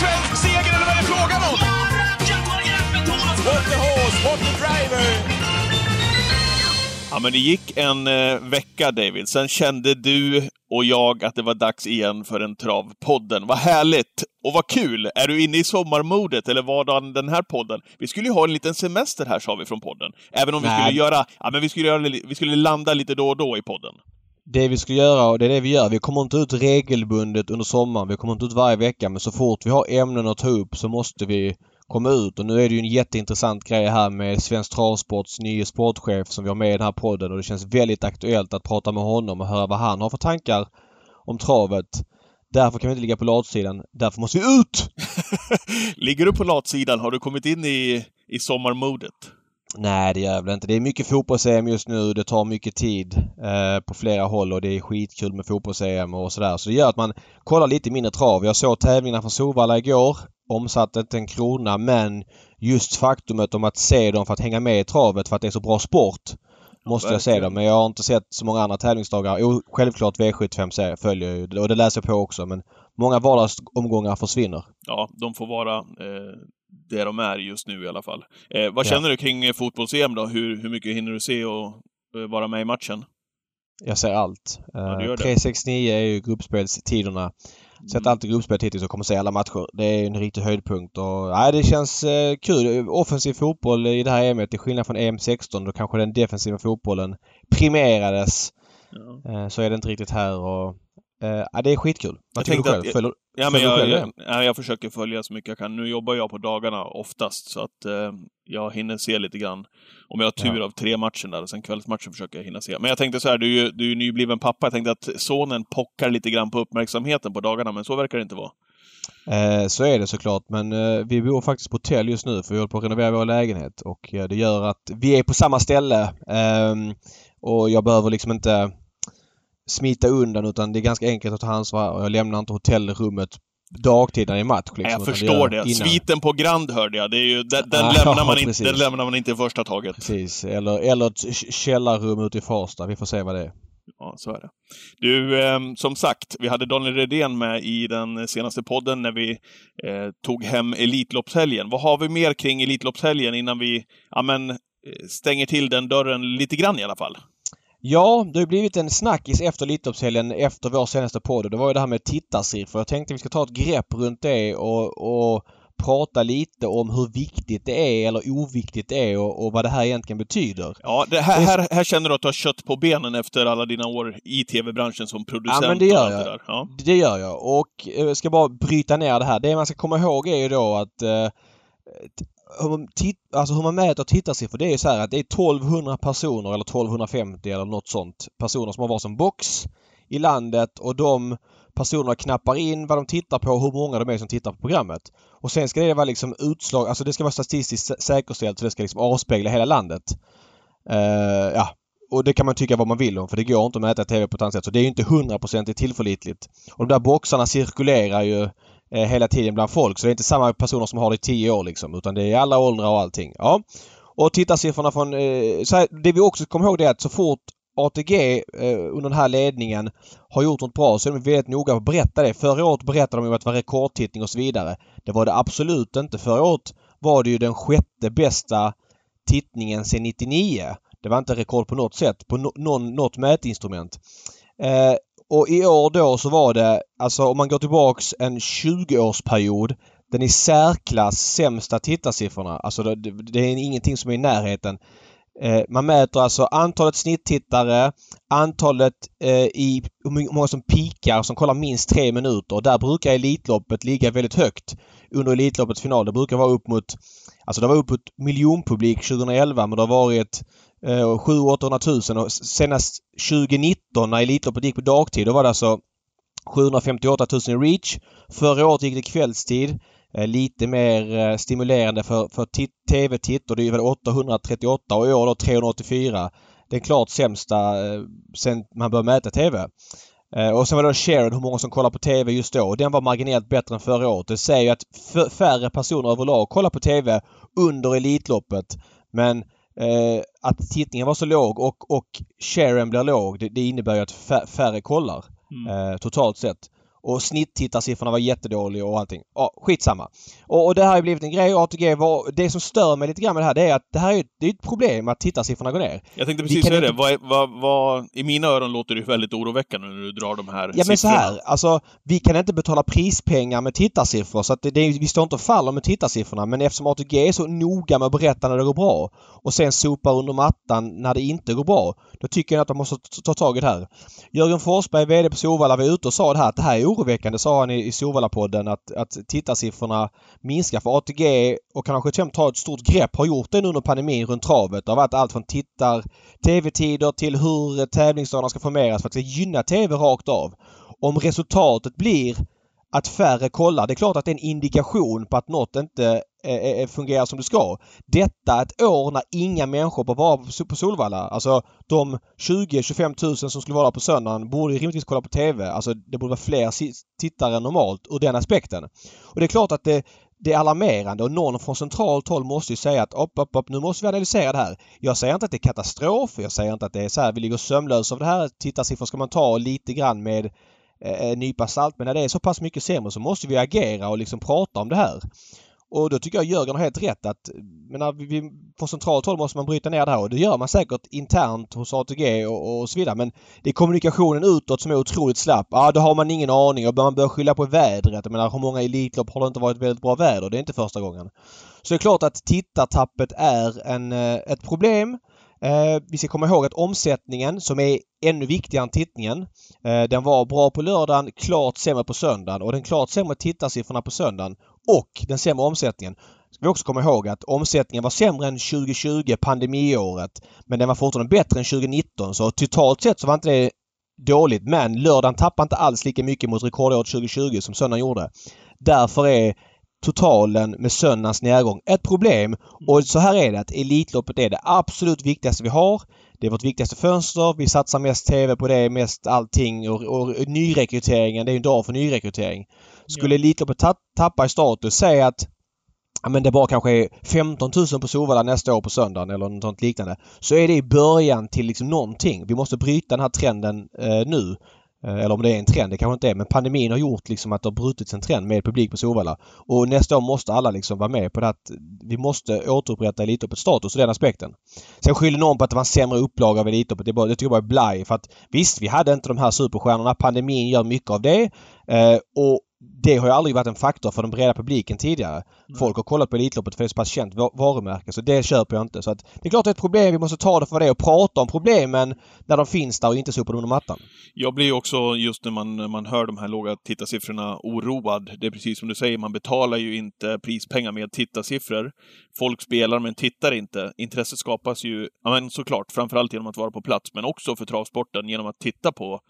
svensk seger eller vad är det frågan om? What the horse, what the driver! Ja, men det gick en eh, vecka, David. Sen kände du och jag att det var dags igen för en Travpodden. Vad härligt! Och vad kul! Är du inne i sommarmodet eller var den här podden? Vi skulle ju ha en liten semester här, sa vi från podden. Även om vi Nej. skulle göra... Ja, men vi skulle, göra, vi skulle landa lite då och då i podden. Det vi ska göra, och det är det vi gör, vi kommer inte ut regelbundet under sommaren. Vi kommer inte ut varje vecka men så fort vi har ämnen att ta upp så måste vi komma ut. Och nu är det ju en jätteintressant grej här med Svensk Travsports nye sportchef som vi har med i den här podden och det känns väldigt aktuellt att prata med honom och höra vad han har för tankar om travet. Därför kan vi inte ligga på latsidan. Därför måste vi ut! Ligger du på latsidan? Har du kommit in i, i sommarmodet? Nej, det gör väl inte. Det är mycket fotbolls-EM just nu. Det tar mycket tid eh, på flera håll och det är skitkul med fotbolls-EM och sådär. Så det gör att man kollar lite mindre trav. Jag såg tävlingarna från Solvalla igår. Omsatte inte en krona men just faktumet om att se dem för att hänga med i travet för att det är så bra sport. Måste jag verkligen. dem. Men jag har inte sett så många andra tävlingsdagar. Jo, självklart V75 ser- följer ju och det läser jag på också men många vardagsomgångar försvinner. Ja, de får vara eh, det de är just nu i alla fall. Eh, vad Ja. känner du kring eh, fotbolls-EM då? Hur, hur mycket hinner du se och eh, vara med i matchen? Jag ser allt. Ja, du gör Eh, det. 369 är ju gruppspelstiderna. Sett Mm. alltid gruppspelet hittills och kommer se alla matcher. Det är en riktig höjdpunkt och nej, det känns eh, kul. Offensiv fotboll i det här EMet till skillnad från EM16 då kanske den defensiva fotbollen primerades. Ja. Eh, så är det inte riktigt här och ja, det är skitkul. Vad Jag tycker du själv? att- Följer, Ja, men jag, själv jag, ja, jag försöker följa så mycket jag kan. Nu jobbar jag på dagarna oftast, så att eh, jag hinner se lite grann. Om jag har tur Ja. av tre matcher där, och sen kvällsmatchen försöker jag hinna se. Men jag tänkte så här, du är ju, du är ju nybliven pappa. Jag tänkte att sonen pockar lite grann på uppmärksamheten på dagarna, men så verkar det inte vara. Eh, så är det såklart men eh, vi bor faktiskt på hotell just nu för vi håller på att renovera vår lägenhet och eh, det gör att vi är på samma ställe. ehm, och jag behöver liksom inte smita undan utan det är ganska enkelt att ta ansvar och jag lämnar inte hotellrummet dagtid när det är match. Liksom, jag förstår det. innan. Sviten på Grand hörde jag. Det är ju, den, den, Ja, lämnar man inte, den lämnar man inte i första taget. Precis. Eller, eller ett källarrum ute i Farsta. Vi får se vad det är. Ja, så är det. Du, eh, som sagt, vi hade Daniel Redén med i den senaste podden när vi eh, tog hem Elitloppshelgen. Vad har vi mer kring Elitloppshelgen innan vi ja, men, eh, stänger till den dörren lite grann i alla fall? Ja, det har blivit en snackis efter Elitloppshelgen efter vår senaste podd det var ju det här med tittarsiffror. Jag tänkte vi ska ta ett grepp runt det och, och prata lite om hur viktigt det är eller oviktigt det är och, och vad det här egentligen betyder. Ja, det här, här, här känner du att du har kött på benen efter alla dina år i tv-branschen som producent Ja, men det gör jag. det. Ja. Det gör jag och eh, jag ska bara bryta ner det här. Det man ska komma ihåg är ju då att eh, hur man, tit, alltså hur man mäter tittarsiffror det är ju så här att det är 1200 personer eller 1250 eller något sånt personer som har varsin box i landet och de personerna knappar in vad de tittar på och hur många de är som tittar på programmet. Och sen ska det vara liksom utslag, alltså det ska vara statistiskt säkerställt så det ska liksom avspegla hela landet. Uh, ja, och det kan man tycka vad man vill om för det går inte att mäta TV på ett annat sätt. Så det är ju inte hundraprocentigt tillförlitligt. Och de där boxarna cirkulerar ju eh, hela tiden bland folk. Så det är inte samma personer som har det i tio år liksom. Utan det är alla åldrar och allting. Ja. Och tittarsiffrorna från... Eh, så här, det vi också kommer ihåg det är att så fort ATG eh, under den här ledningen har gjort något bra så är de väldigt noga med att berätta det. Förra året berättade de ju att det var rekordtittning och så vidare. Det var det absolut inte. Förra året var det ju den sjätte bästa tittningen sedan 99. Det var inte rekord på något sätt på no någon, något mätinstrument. Eh, och i år då så var det, alltså om man går tillbaks en 20-årsperiod, den i särklass sämsta tittarsiffrorna. Alltså det, det är ingenting som är i närheten. Eh, man mäter alltså antalet snitttittare, antalet eh, i hur många- hur många som pikar som kollar minst tre minuter. Där brukar Elitloppet ligga väldigt högt. Under Elitloppets final. Det brukar vara upp mot Alltså det var upp mot miljonpublik 2011 men det har varit eh, 700 000 och senast 2019 när Elitloppet gick på dagtid då var det alltså 758 000 i reach. Förra året gick det kvällstid. Eh, lite mer eh, stimulerande för, för TV-titt och det är väl 838 och i år då 384. Den klart sämsta eh, sen man började mäta TV. Eh, och sen var det då shared, hur många som kollar på TV just då. Den var marginellt bättre än förra året. Det säger ju att färre personer överlag kollar på TV under Elitloppet. Men eh, att tittningen var så låg och, och sharen blir låg det, det innebär ju att fär- färre kollar Mm. eh, totalt sett. Och snitttittarsiffrorna var jättedåliga och allting. Ja, skitsamma. Och, och det här har blivit en grej. ATG var, det som stör mig lite grann med det här det är att det här är, det är ett problem att tittarsiffrorna går ner. Jag tänkte precis säga det. Vad, vad, vad, I mina öron låter det väldigt oroväckande när du drar de här Ja men så siffrorna. här, alltså vi kan inte betala prispengar med tittarsiffror så att det, det, vi står inte och faller med tittarsiffrorna men eftersom ATG är så noga med att berätta när det går bra och sen sopar under mattan när det inte går bra. Då tycker jag att man måste ta tag i det här. Jörgen Forsberg, VD på Solvalla, var ute och sa det här att det här är oroväckande, sa han i, i Solvalla-podden att, att tittarsiffrorna minskar för ATG och kanske 75 tar ett stort grepp, har gjort det nu under pandemin runt travet. Det har varit allt från tittar, tv-tider till hur tävlingsdagarna ska formeras för att det gynna tv rakt av. Om resultatet blir att färre kollar, det är klart att det är en indikation på att något inte Eh, eh, eh, fungerar som det ska. Detta ett år när inga människor får vara på- Solvalla. Alltså de 20-25 tusen som skulle vara där på söndagen borde ju rimligtvis kolla på TV. Alltså det borde vara fler tittare än normalt ur den aspekten. Och det är klart att det, det är alarmerande och någon från centralt håll måste ju säga att upp, upp, upp, nu måste vi analysera det här. Jag säger inte att det är katastrof. Jag säger inte att det är så här, vi ligger sömnlösa av det här. Tittarsiffror ska man ta lite grann med eh, en nypa salt. Men när det är så pass mycket sämre så måste vi agera och liksom prata om det här. Och då tycker jag Jörgen har helt rätt att menar, vi, vi, från centralt håll måste man bryta ner det här och det gör man säkert internt hos ATG och, och så vidare. Men det är kommunikationen utåt som är otroligt slapp. Ja, då har man ingen aning och man börjar skylla på vädret. Jag menar hur många Elitlopp har det inte varit väldigt bra väder? Det är inte första gången. Så det är klart att tittartappet är en, eh, ett problem. Eh, vi ska komma ihåg att omsättningen som är ännu viktigare än tittningen. Eh, den var bra på lördagen, klart sämre på söndagen och den klart sämre tittarsiffrorna på söndagen och den sämre omsättningen. Ska vi också komma ihåg att omsättningen var sämre än 2020, pandemiåret. Men den var fortfarande bättre än 2019 så totalt sett så var inte det dåligt. Men lördagen tappade inte alls lika mycket mot rekordåret 2020 som söndagen gjorde. Därför är totalen med söndagens nedgång ett problem. Och så här är det att Elitloppet är det absolut viktigaste vi har. Det är vårt viktigaste fönster. Vi satsar mest TV på det, mest allting och, och nyrekryteringen. Det är en dag för nyrekrytering. Skulle Elitloppet ta, tappa i status, säg att ja, men det bara kanske är 15 000 på Solvalla nästa år på söndagen eller något sånt liknande. Så är det i början till liksom någonting. Vi måste bryta den här trenden eh, nu. Eh, eller om det är en trend, det kanske inte är. Men pandemin har gjort liksom att det har brutits en trend med publik på Solvalla. Och nästa år måste alla liksom vara med på det att vi måste återupprätta Elitloppets status ur den aspekten. Sen skyller någon på att det var en sämre upplaga av Elitloppet. Det, bara, det tycker jag bara är blaj. För att visst, vi hade inte de här superstjärnorna. Pandemin gör mycket av det. Eh, och det har ju aldrig varit en faktor för den breda publiken tidigare. Folk har kollat på Elitloppet för det är så pass känt va- varumärke så det köper jag inte. Så att det är klart det är ett problem. Vi måste ta det för det och prata om problemen när de finns där och inte sopa dem under mattan. Jag blir också, just när man, när man hör de här låga tittarsiffrorna, oroad. Det är precis som du säger, man betalar ju inte prispengar med tittarsiffror. Folk spelar men tittar inte. Intresset skapas ju, ja men såklart, framförallt genom att vara på plats, men också för travsporten genom att titta på,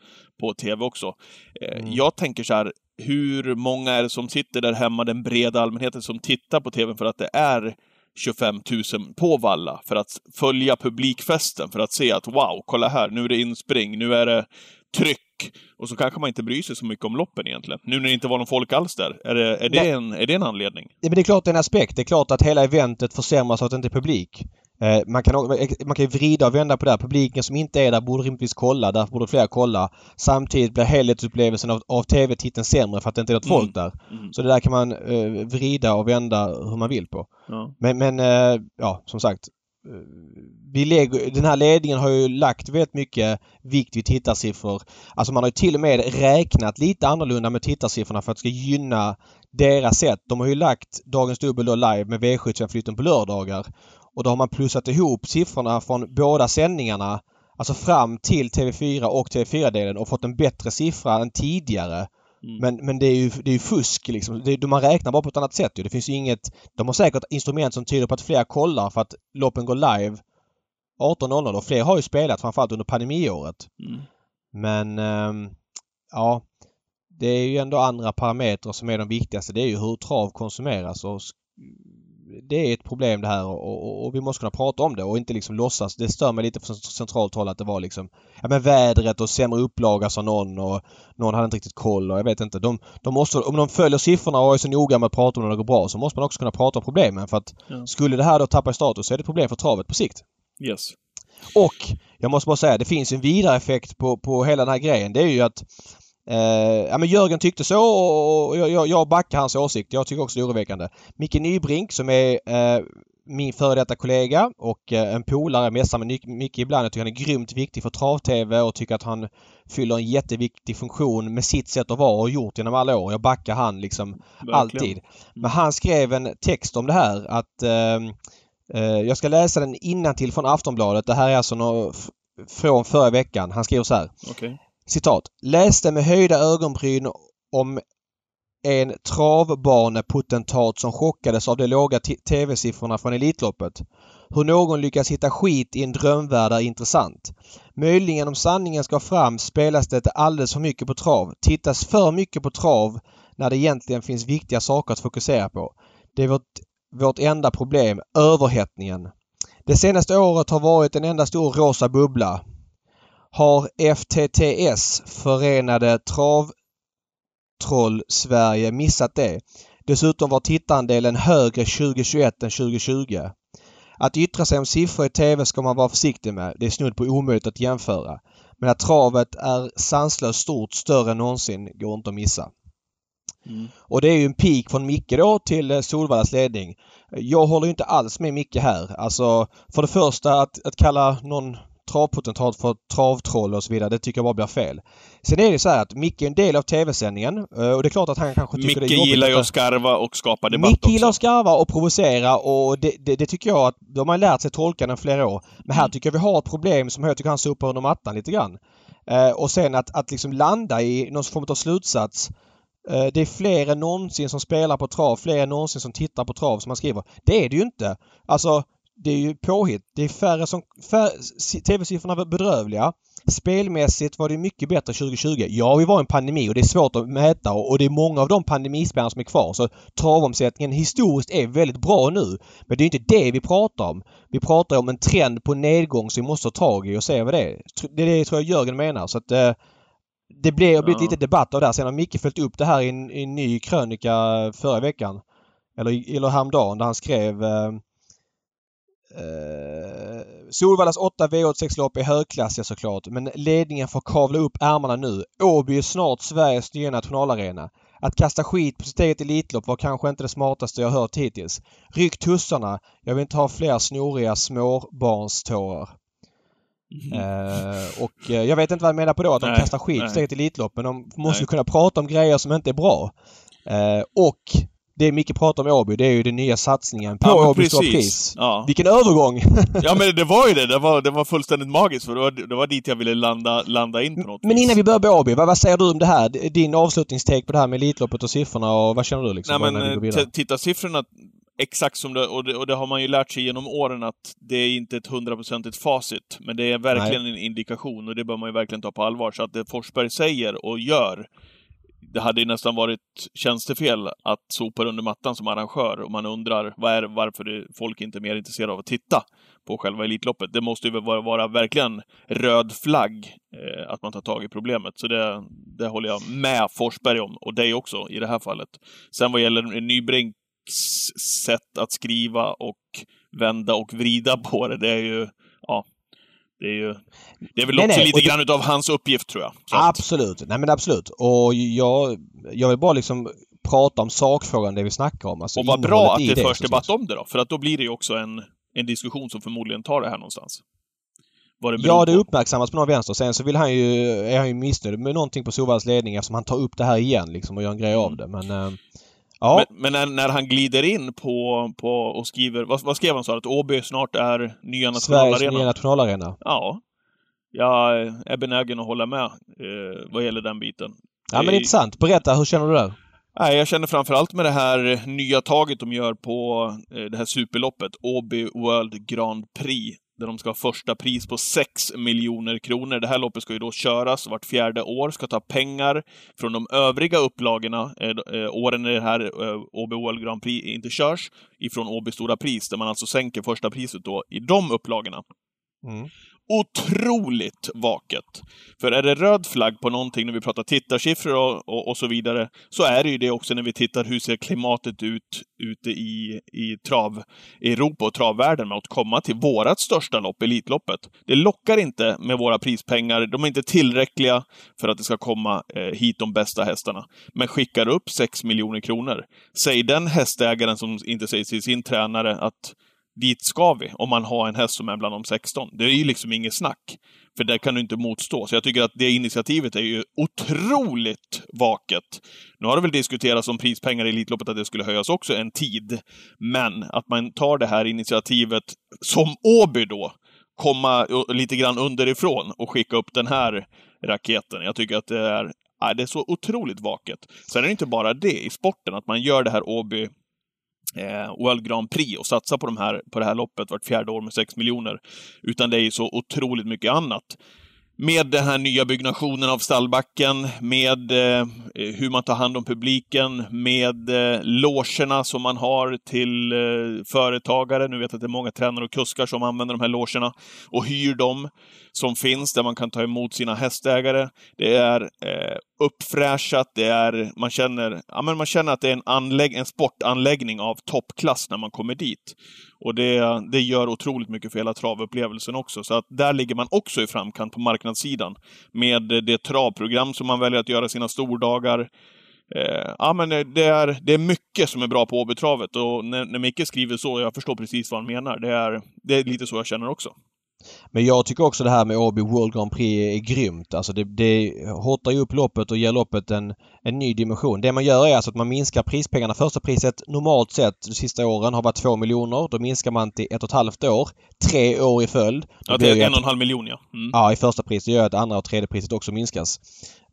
på TV också. Eh, Mm. Jag tänker så här, hur många är det som sitter där hemma, den breda allmänheten som tittar på TV för att det är 25 000 på Valla för att följa publikfesten, för att se att wow, kolla här, nu är det inspring, nu är det tryck. Och så kanske man inte bryr sig så mycket om loppen egentligen. Nu när det inte var någon folk alls där. Är det, är det, en, är det en anledning? Ja, men det är klart det är en aspekt. Det är klart att hela eventet försämras av att det inte är publik. Eh, man, kan, o- man kan vrida och vända på det här. Publiken som inte är där borde rimligtvis kolla. Därför borde fler kolla. Samtidigt blir helhetsupplevelsen av, av TV-titeln sämre för att det inte är något Mm. folk där. Mm. Så det där kan man eh, vrida och vända hur man vill på. Ja. Men, men eh, ja, som sagt. eh, Vi lägger, den här ledningen har ju lagt väldigt mycket vikt vid tittarsiffror. Alltså man har ju till och med räknat lite annorlunda med tittarsiffrorna för att det ska gynna deras sätt. De har ju lagt Dagens Dubbel då live med V75-flytten på lördagar. Och då har man plussat ihop siffrorna från båda sändningarna. Alltså fram till TV4 och TV4-delen och fått en bättre siffra än tidigare. Mm. Men, men det är ju, det är ju fusk liksom. Det, man räknar bara på ett annat sätt ju. Det finns ju inget... De har säkert instrument som tyder på att fler kollar för att loppen går live 18.00 och fler har ju spelat framförallt under pandemiåret. Mm. Men ehm, ja, det är ju ändå andra parametrar som är de viktigaste. Det är ju hur trav konsumeras och det är ett problem det här och, och, och vi måste kunna prata om det och inte liksom låtsas. Det stör mig lite från centralt håll att det var liksom ja men vädret och sämre upplaga sa någon och någon hade inte riktigt koll och jag vet inte. De, de måste, om de följer siffrorna och är så noga med att prata om när det går bra så måste man också kunna prata om problemen för att Ja. skulle det här då tappa i status så är det ett problem för travet på sikt. Yes. Och jag måste bara säga, det finns en vidare effekt på, på hela den här grejen. Det är ju att Eh, ja, men Jörgen tyckte så och jag, jag backar hans åsikt. Jag tycker också det är oroväckande. Micke Nybrink som är eh, min före detta kollega och eh, en polare, mässar med Micke ibland. Jag tycker han är grymt viktig för trav-tv och tycker att han fyller en jätteviktig funktion med sitt sätt att vara och gjort genom alla år. Jag backar han liksom Verkligen. alltid. Men han skrev en text om det här att eh, eh jag ska läsa den innantill från Aftonbladet. Det här är alltså från förra veckan. Han skriver så här. Okay. Citat. Läste med höjda ögonbryn om en travbanepotentat som chockades av de låga tv-siffrorna från Elitloppet. Hur någon lyckas hitta skit i en drömvärld är intressant. Möjligen om sanningen ska fram spelas det alldeles för mycket på trav. Tittas för mycket på trav när det egentligen finns viktiga saker att fokusera på. Det är vårt, vårt enda problem, överhettningen. Det senaste året har varit en enda stor rosa bubbla. Har FTTS, Förenade Trav Troll Sverige missat det. Dessutom var tittarandelen högre 2021 än 2020. Att yttra sig om siffror i TV ska man vara försiktig med. Det är snudd på omöjligt att jämföra. Men att travet är sanslöst stort, större än någonsin, går inte att missa. Mm. Och det är ju en pik från Micke då till eh, Solvallas ledning. Jag håller inte alls med Micke här. Alltså för det första att, att kalla någon travpotentat för travtroll och så vidare. Det tycker jag bara blir fel. Sen är det så här att Micke är en del av tv-sändningen eh, och det är klart att han kanske tycker Micke det är jobbigt. Gillar ju att skarva och skapa debatt Micke gillar att skarva och provocera och det, det, det, tycker jag att de har lärt sig tolka den flera år. Men här mm. tycker jag vi har ett problem som jag tycker han sopar under mattan lite grann. Eh, och sen att, att liksom landa i någon form av slutsats eh, det är fler än någonsin som spelar på trav, fler än någonsin som tittar på trav som han skriver. Det är det ju inte. Alltså det är ju påhitt. Det är färre som... TV-siffrorna var bedrövliga. Spelmässigt var det mycket bättre 2020. Ja, vi var i en pandemi och det är svårt att mäta och det är många av de pandemispelarna som är kvar. Så travomsättningen historiskt är väldigt bra nu. Men det är inte det vi pratar om. Vi pratar om en trend på nedgång som vi måste ta tag i och se vad det är. Det är det tror jag Jörgen menar. Så att eh, det blev ja. blivit lite debatt av det här. Sen har Micke följt upp det här i en, i en ny krönika förra veckan. Eller, eller häromdagen där han skrev eh, Eh, Solvallas 8 V86-lopp är högklassiga såklart men ledningen får kavla upp ärmarna nu. Åby är snart Sveriges nya nationalarena. Att kasta skit på sitt eget Elitlopp var kanske inte det smartaste jag hört hittills. Ryck tussarna. Jag vill inte ha fler snoriga småbarnstårar. Mm. Uh, och uh, jag vet inte vad jag menar på då, att nej, de kastar skit på sitt eget Elitlopp. Men de måste nej. kunna prata om grejer som inte är bra. Uh, och det Micke pratar om Åby, det är ju den nya satsningen på ja, Åby pris. Ja. Vilken övergång! ja men det var ju det. Det var, det var fullständigt magiskt för det var, det var dit jag ville landa, landa in på något Men vis. innan vi börjar med Åby, vad, vad, säger du om det här? Din avslutningstake på det här med Elitloppet och siffrorna och vad känner du liksom? Nej men eh, titta siffrorna exakt som det och, det, och det har man ju lärt sig genom åren att det är inte ett hundraprocentigt facit. Men det är verkligen Nej. en indikation och det bör man ju verkligen ta på allvar. Så att det Forsberg säger och gör det hade ju nästan varit tjänstefel att sopa under mattan som arrangör och man undrar vad är, varför folk inte är mer intresserade av att titta på själva Elitloppet. Det måste ju vara, vara verkligen röd flagg eh, att man tar tag i problemet. Så det, det håller jag med Forsberg om, och dig också i det här fallet. Sen vad gäller Nybrinks sätt att skriva och vända och vrida på det, det är ju, ja, det är ju... Det är väl nej, också nej, lite grann utav hans uppgift tror jag. absolut. Nej men absolut. Och jag, jag vill bara liksom prata om sakfrågan, det vi snackar om. Alltså och vad bra att det, det förs debatt om det då. För att då blir det ju också en, en diskussion som förmodligen tar det här någonstans. Det ja, det uppmärksammas på någon vänster. Sen så vill han ju, är han ju missnöjd med någonting på Solvalls ledning eftersom han tar upp det här igen liksom och gör en grej av mm. det. Men äh, Ja. Men, men när, när, han glider in på, på och skriver, vad, vad skrev han sa Att Åby snart är nya nationalarena? Sveriges nya nationalarena. Ja. Jag är benägen att hålla med eh, vad gäller den biten. Ja men intressant. Berätta, hur känner du där? Nej, jag känner framförallt med det här nya taget de gör på eh, det här superloppet, Åby World Grand Prix, där de ska ha första pris på 6 miljoner kronor. Det här loppet ska ju då köras vart fjärde år, ska ta pengar från de övriga upplagorna, eh, eh åren när det här eh, Åby World Grand Prix inte körs, ifrån Åby Stora Pris, där man alltså sänker första priset då i de upplagorna. Mm otroligt vaket. För är det röd flagg på någonting när vi pratar tittarsiffror och, och, och, så vidare, så är det ju det också när vi tittar hur ser klimatet ut ute i, i trav-Europa och travvärlden med att komma till vårat största lopp, Elitloppet. Det lockar inte med våra prispengar. De är inte tillräckliga för att det ska komma eh, hit de bästa hästarna. Men skickar upp 6 miljoner kronor. Säg den hästägaren som inte säger till sin tränare att dit ska vi, om man har en häst som är bland de 16. Det är ju liksom inget snack. För det kan du inte motstå. Så jag tycker att det initiativet är ju otroligt vaket. Nu har det väl diskuterats om prispengar i Elitloppet att det skulle höjas också en tid. Men att man tar det här initiativet, som Åby då, komma lite grann underifrån och skicka upp den här raketen. Jag tycker att det är, det är så otroligt vaket. Sen är det inte bara det i sporten, att man gör det här Åby eh, World Grand Prix och satsa på, de här, på det här loppet vart fjärde år med 6 miljoner. Utan det är ju så otroligt mycket annat med den här nya byggnationen av stallbacken, med eh, hur man tar hand om publiken, med eh, logerna som man har till eh, företagare. Nu vet jag att det är många tränare och kuskar som använder de här logerna och hyr dem som finns där man kan ta emot sina hästägare. Det är eh, uppfräschat, det är, man känner, ja, men man känner att det är en, anlägg, en sportanläggning av toppklass när man kommer dit. Och det, det gör otroligt mycket för hela travupplevelsen också. Så att där ligger man också i framkant på marknadssidan. Med det travprogram som man väljer att göra sina stordagar. Eh, ja, men det är, det är mycket som är bra på Åbytravet och när, när Micke skriver så, jag förstår precis vad han menar. Det är, det är lite så jag känner också. Men jag tycker också det här med Åby World Grand Prix är grymt. Alltså det, det hottar ju upp loppet och ger loppet en, en ny dimension. Det man gör är alltså att man minskar prispengarna. Första priset normalt sett de sista åren har varit 2 miljoner. Då minskar man till ett och ett halvt år. Tre år i följd. Ja, det är en och en halv miljon ja. Mm. Ja, i första pris. Det gör att andra och tredje priset också minskas.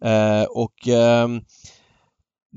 Uh, och uh,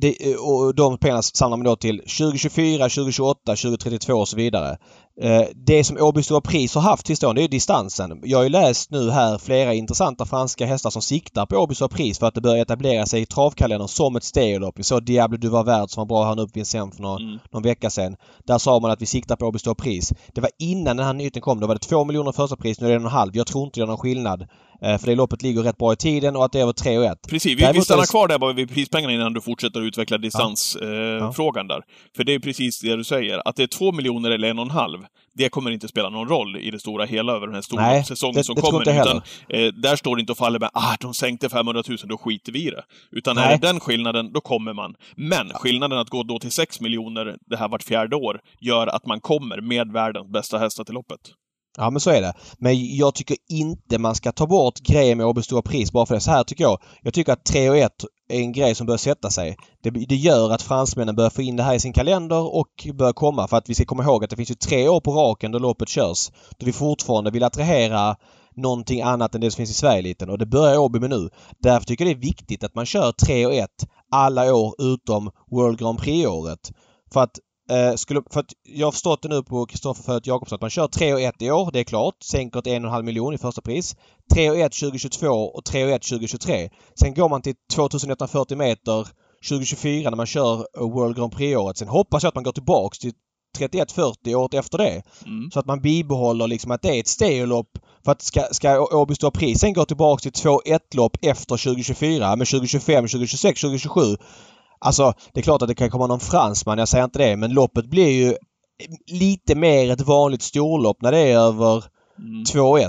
det, och de pengarna samlar man då till 2024, 2028, 2032 och så vidare. Eh, det som Åby Stora Pris har haft till det är distansen. Jag har ju läst nu här flera intressanta franska hästar som siktar på Åby Stora Pris för att det börjar etablera sig i travkalendern som ett stereolopp. Vi såg Diablo Du var värd som var bra här uppe i Vincennes för någon, mm. någon vecka sedan. Där sa man att vi siktar på Åby Stora Pris. Det var innan den här nyheten kom. Då var det 2 miljoner första pris, nu är det en halv. Jag tror inte det är någon skillnad. Eh, för det loppet ligger rätt bra i tiden och att det är över 3 och 1. Precis, vi, vi stannar det... kvar där bara vid prispengarna innan du fortsätter utveckla distansfrågan ja. eh, ja. där. För det är precis det du säger, att det är 2 miljoner eller en och en halv, det kommer inte spela någon roll i det stora hela över den här stora Nej, säsongen det, som det kommer. Utan, eh, där står det inte och faller med ah, de sänkte 500 000, då skiter vi i det. Utan Nej. är det den skillnaden, då kommer man. Men skillnaden att gå då till 6 miljoner det här vart fjärde år gör att man kommer med världens bästa hästar till loppet. Ja men så är det. Men jag tycker inte man ska ta bort grejer med Åby Stora Pris bara för det. Så här tycker jag. Jag tycker att 3 och 1 är en grej som bör sätta sig. Det, det, gör att fransmännen bör få in det här i sin kalender och bör komma. För att vi ska komma ihåg att det finns ju tre år på raken då loppet körs. Då vi fortfarande vill attrahera någonting annat än det som finns i Sverigeliten och det börjar Åby med nu. Därför tycker jag det är viktigt att man kör 3 och 1 alla år utom World Grand Prix-året. För att Eh, skulle, för att jag har förstått det nu på Kristoffer Föt Jakobsson att man kör 3 och 1 i år, det är klart. Sänker till 1,5 miljon i första pris. 3 och 1 2022 och 3 och 1 2023. Sen går man till 2140 meter 2024 när man kör World Grand Prix-året. Sen hoppas jag att man går tillbaks till 31-40 året efter det. Mm. Så att man bibehåller liksom att det är ett stereolopp. För att ska, ska Åby Stora Pris sen gå tillbaks till 2-1-lopp efter 2024 med 2025, 2026, 2027 Alltså det är klart att det kan komma någon fransman, jag säger inte det, men loppet blir ju lite mer ett vanligt storlopp när det är över mm. 2-1.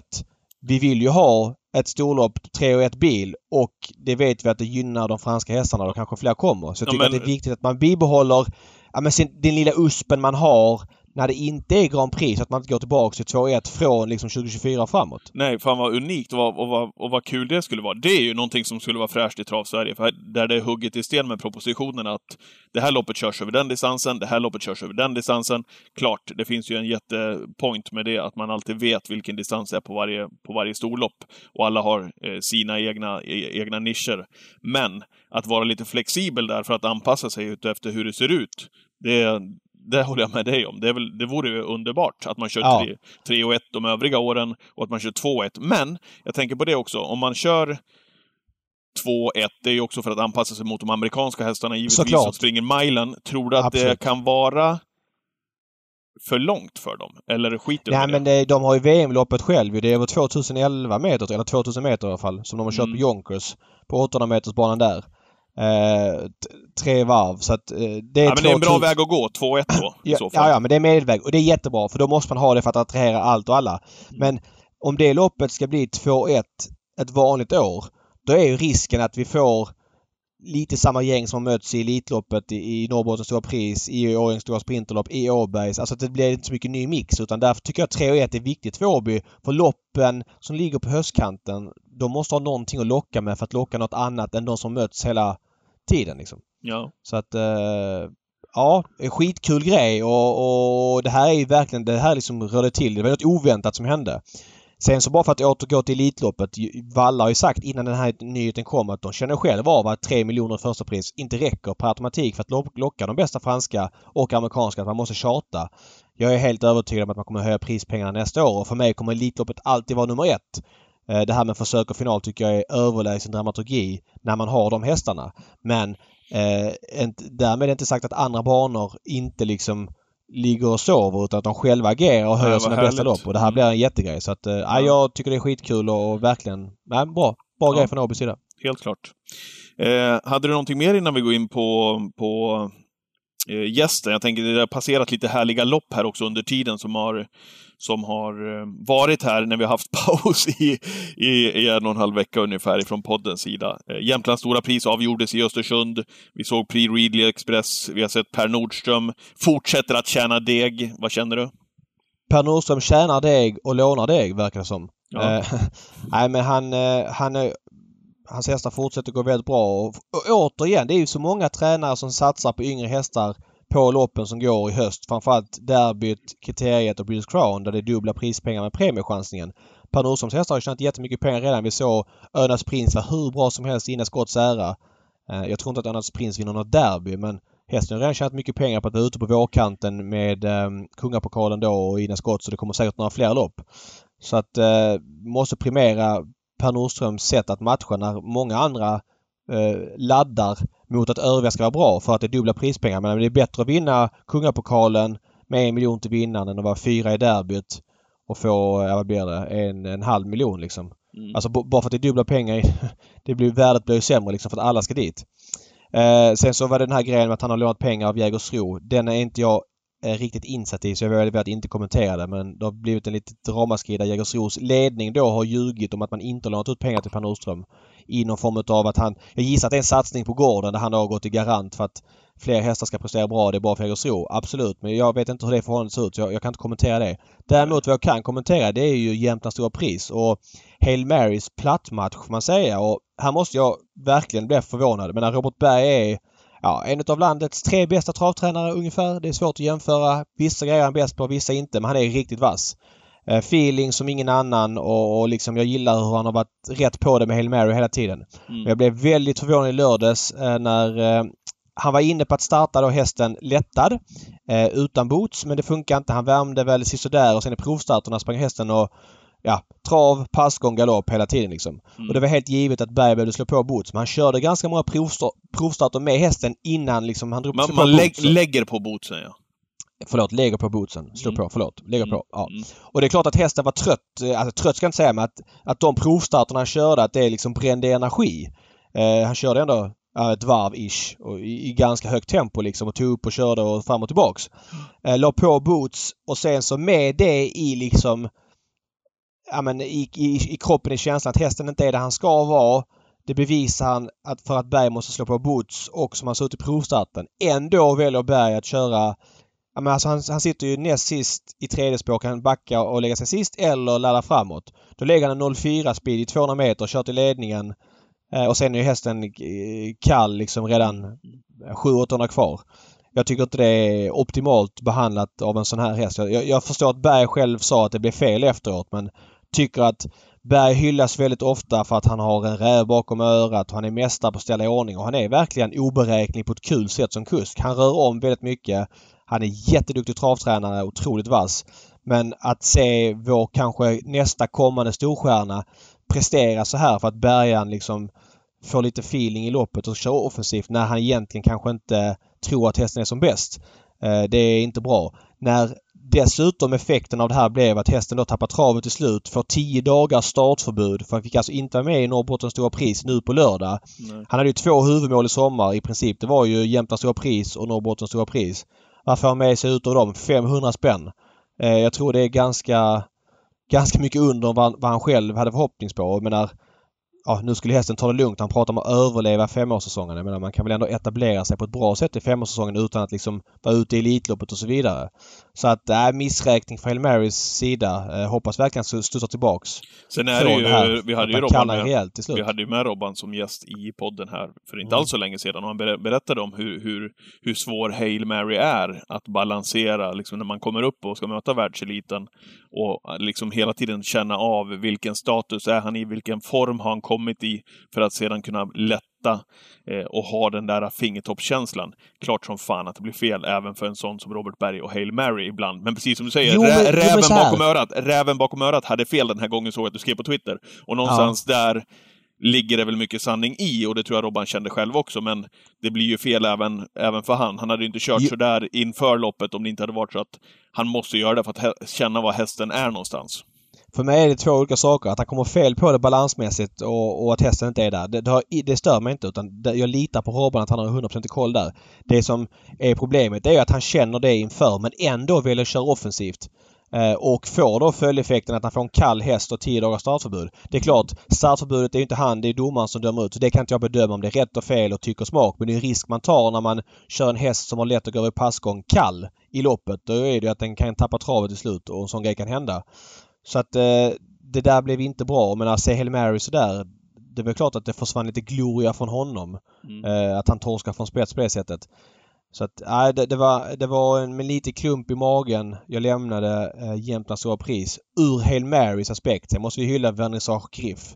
Vi vill ju ha ett storlopp 3 1 bil och det vet vi att det gynnar de franska hästarna. Då kanske fler kommer. Så jag tycker ja, men... att det är viktigt att man bibehåller ja, men sin, den lilla uspen man har när det inte är Grand Prix så att man inte går tillbaka till 2-1 från liksom 2024 och framåt. Nej, fan vad unikt och vad, och, vad, och vad kul det skulle vara. Det är ju någonting som skulle vara fräscht i Trav-Sverige, för där det är hugget i sten med propositionen att det här loppet körs över den distansen, det här loppet körs över den distansen. Klart, det finns ju en jättepoint med det, att man alltid vet vilken distans det är på varje, på varje storlopp. Och alla har eh, sina egna, e, egna nischer. Men att vara lite flexibel där för att anpassa sig efter hur det ser ut, det, det håller jag med dig om. Det, är väl, det vore ju underbart att man kör ja. 3 och 1 de övriga åren och att man kör 2 1. Men jag tänker på det också, om man kör 2-1, det är ju också för att anpassa sig mot de amerikanska hästarna givetvis som springer milen. Tror du att Absolut. det kan vara för långt för dem? Eller skiter Nej de men det, de har ju VM-loppet själv. Det är över 2011 meter, eller 2000 meter i alla fall, som de har kört Mm. på Yonkers. På 800 metersbanan där. Eh, tre varv så att eh, det är Ja, men det är en bra 2000 väg att gå. 2-1 då, i Ja, så fall. ja, ja, men det är medelväg och det är jättebra för då måste man ha det för att attrahera allt och alla. Mm. Men om det loppet ska bli 2-1 ett vanligt år, då är ju risken att vi får lite samma gäng som har mötts i Elitloppet, i, i Norrbottens stora pris, i Årjängs stora sprinterlopp, i Åbergs. Alltså att det blir inte så mycket ny mix utan därför tycker jag 3 och 1 är viktigt för Åby. För loppen som ligger på höstkanten, de måste ha någonting att locka med för att locka något annat än de som möts hela tiden liksom. Ja. Så att eh, ja, skitkul grej och, och det här är ju verkligen, det här liksom rörde till. Det var något oväntat som hände. Sen så bara för att återgå till Elitloppet. Valla har ju sagt innan den här nyheten kom att de känner själva av att 3 miljoner första pris inte räcker per automatik för att lock- locka de bästa franska och amerikanska. Att man måste tjata. Jag är helt övertygad om att man kommer höja prispengarna nästa år och för mig kommer Elitloppet alltid vara nummer ett. Eh, Det här med försök och final tycker jag är överlägsen dramaturgi när man har de hästarna. Men eh, därmed är inte sagt att andra banor inte liksom ligger och sover utan att de själva agerar och höjer sina bästa lopp. Och det här blir en jättegrej. Så att, eh, ja. jag tycker det är skitkul och, och verkligen nej, bra. Bra Ja. grej från Åbys sida. Helt klart. Eh, hade du någonting mer innan vi går in på, på eh, gästen? Jag tänker det har passerat lite härliga lopp här också under tiden som har, som har eh, varit här när vi har haft paus i, i, i en och en halv vecka ungefär ifrån poddens sida. Eh, Jämtlands stora pris avgjordes i Östersund. Vi såg Pri Readly Express. Vi har sett Per Nordström fortsätter att tjäna deg. Vad känner du? Per Nordström tjänar deg och lånar deg verkar det som. Ja. Eh, nej men han, han Hans hästar fortsätter gå väldigt bra. Och, och återigen, det är ju så många tränare som satsar på yngre hästar på loppen som går i höst. Framförallt derbyt, kriteriet och British Crown där det är dubbla prispengar med premiechansningen. Per Nordströms hästar har tjänat jättemycket pengar redan. Vi såg Önas Prins var hur bra som helst innan Scotts ära. Eh, jag tror inte att Önas Prins vinner något derby men hästen har redan tjänat mycket pengar på att vara ute på vårkanten med eh, Kungapokalen då och Ina Skott så det kommer säkert några fler lopp. Så att eh, måste primera Per Nordströms sätt att matcha när många andra laddar mot att övriga ska vara bra för att det är dubbla prispengar. Men det är bättre att vinna Kungapokalen med en miljon till vinnaren än att vara fyra i derbyt och få, ja, vad blir det, en, en halv miljon liksom. Mm. Alltså bara för att det är dubbla pengar. Det blir, värdet blir ju sämre liksom för att alla ska dit. Eh, sen så var det den här grejen med att han har lånat pengar av Jägersro. Den är inte jag eh, riktigt insatt i så jag väljer att inte kommentera det men det har blivit en litet ramaskri där Jägersros ledning då har ljugit om att man inte har lånat ut pengar till Per Nordström. I någon form av att han... Jag gissar att det är en satsning på gården där han har gått i garant för att fler hästar ska prestera bra. Det är bra för Jägersro. Absolut. Men jag vet inte hur det förhållandet ser ut så jag, jag kan inte kommentera det. Däremot vad jag kan kommentera det är ju Jämtlands stora pris och Hail Marys plattmatch får man säga. Och här måste jag verkligen bli förvånad. Men när Robert Berg är ja, en av landets tre bästa travtränare ungefär. Det är svårt att jämföra. Vissa grejer är han bäst på, vissa inte. Men han är riktigt vass. Eh, feeling som ingen annan och, och liksom jag gillar hur han har varit rätt på det med Hail Mary hela tiden. Mm. Jag blev väldigt förvånad i lördags eh, när eh, han var inne på att starta då hästen lättad utan boots men det funkar inte. Han värmde väl sisådär och sen i provstarterna sprang hästen och ja, trav, passgång, galopp hela tiden liksom. Mm. Och det var helt givet att Berg behövde slå på boots. Men han körde ganska många provstar- provstarter med hästen innan liksom han drog Man, slog man på bootsen. lägger på bootsen, ja. Förlåt, lägger på bootsen. Slå Mm. på, förlåt. Lägger Mm. på. Ja. Mm. Och det är klart att hästen var trött. Eh, Alltså trött ska jag inte säga men att, att de provstarterna han körde att det liksom brände energi. Eh, han körde ändå ja, ett varv-ish och i, i ganska högt tempo liksom och tog upp och körde och fram och tillbaks. Eh, la på boots och sen så med det i liksom ja, men i, i, i kroppen i känslan att hästen inte är där han ska vara. Det bevisar han att för att Berg måste slå på boots och som han såg ut i provstarten. Ändå väljer Berg att köra Ja, men alltså han, han sitter ju näst sist i tredje spår. Kan backa och lägga sig sist eller ladda framåt. Då lägger han en 04 speed i 200 meter, kör till ledningen. Eh, och sen är ju hästen kall liksom redan eh, 700-800 kvar. Jag tycker inte det är optimalt behandlat av en sån här häst. Jag, jag, jag förstår att Berg själv sa att det blev fel efteråt men tycker att Berg hyllas väldigt ofta för att han har en räv bakom örat och han är mästare på att ställa i ordning och han är verkligen oberäknelig på ett kul sätt som kusk. Han rör om väldigt mycket. Han är jätteduktig travtränare, otroligt vass. Men att se vår kanske nästa kommande storstjärna prestera så här för att Bergan liksom får lite feeling i loppet och kör offensivt när han egentligen kanske inte tror att hästen är som bäst. Eh, Det är inte bra. När Dessutom effekten av det här blev att hästen då tappar travet till slut. Får 10 dagars startförbud. För han fick alltså inte vara med i Norrbottens stora pris nu på lördag. Nej. Han hade ju två huvudmål i sommar i princip. Det var ju Jämtlands stora pris och Norrbottens stora pris. Vad får han med sig utav dem? 500 spänn. Eh, jag tror det är ganska, ganska mycket under vad, vad han själv hade förhoppnings på. Jag menar, ja, nu skulle hästen ta det lugnt. Han pratar om att överleva femårssäsongen. Jag menar, man kan väl ändå etablera sig på ett bra sätt i femårssäsongen utan att liksom vara ute i Elitloppet och så vidare. Så att, äh, missräkning från Hail Marys sida. Eh, hoppas verkligen att studsar tillbaks. Sen är det från det här. ju, vi hade ju Robban med, vi hade ju med Robban som gäst i podden här för inte Mm. alls så länge sedan. Och han ber- berättade om hur, hur, hur svår Hail Mary är att balansera liksom när man kommer upp och ska möta världseliten. Och liksom hela tiden känna av vilken status är han i, vilken form har han kommit i för att sedan kunna lätta eh, och ha den där fingertoppskänslan. Klart som fan att det blir fel även för en sån som Robert Berg och Hail Mary ibland. Men precis som du säger, Jo, men- rä- jo, men räven här. bakom örat. Räven bakom örat hade fel den här gången såg jag att du skrev på Twitter. Och någonstans där ligger det väl mycket sanning i, och det tror jag Robban kände själv också, men det blir ju fel även, även för han. Han hade ju inte kört Jo. så där inför loppet om det inte hade varit så att han måste göra det för att känna var hästen är någonstans. För mig är det två olika saker. Att han kommer fel på det balansmässigt och, och att hästen inte är där. Det, det, har, det stör mig inte utan det, jag litar på Robban att han har 100% koll där. Det som är problemet är att han känner det inför men ändå väljer att köra offensivt. Eh, och får då följdeffekten att han får en kall häst och 10 dagars startförbud. Det är klart, startförbudet är ju inte han, det är domaren som dömer ut. Så det kan inte jag bedöma om det är rätt och fel och tyck och smak. Men det är en risk man tar när man kör en häst som har lätt att gå över passgång kall i loppet. Då är det ju att den kan tappa travet till slut och en sån grej kan hända. Så att eh, det där blev inte bra. Men att se Hail Mary sådär. Det väl klart att det försvann lite gloria från honom. Mm. Eh, att han torskar från spets på det sättet. Så att, nej, det, det var, det var en med lite klump i magen jag lämnade eh, Jämtlands stora pris ur Hail Marys aspekt. Sen måste vi hylla Vernissage Griff.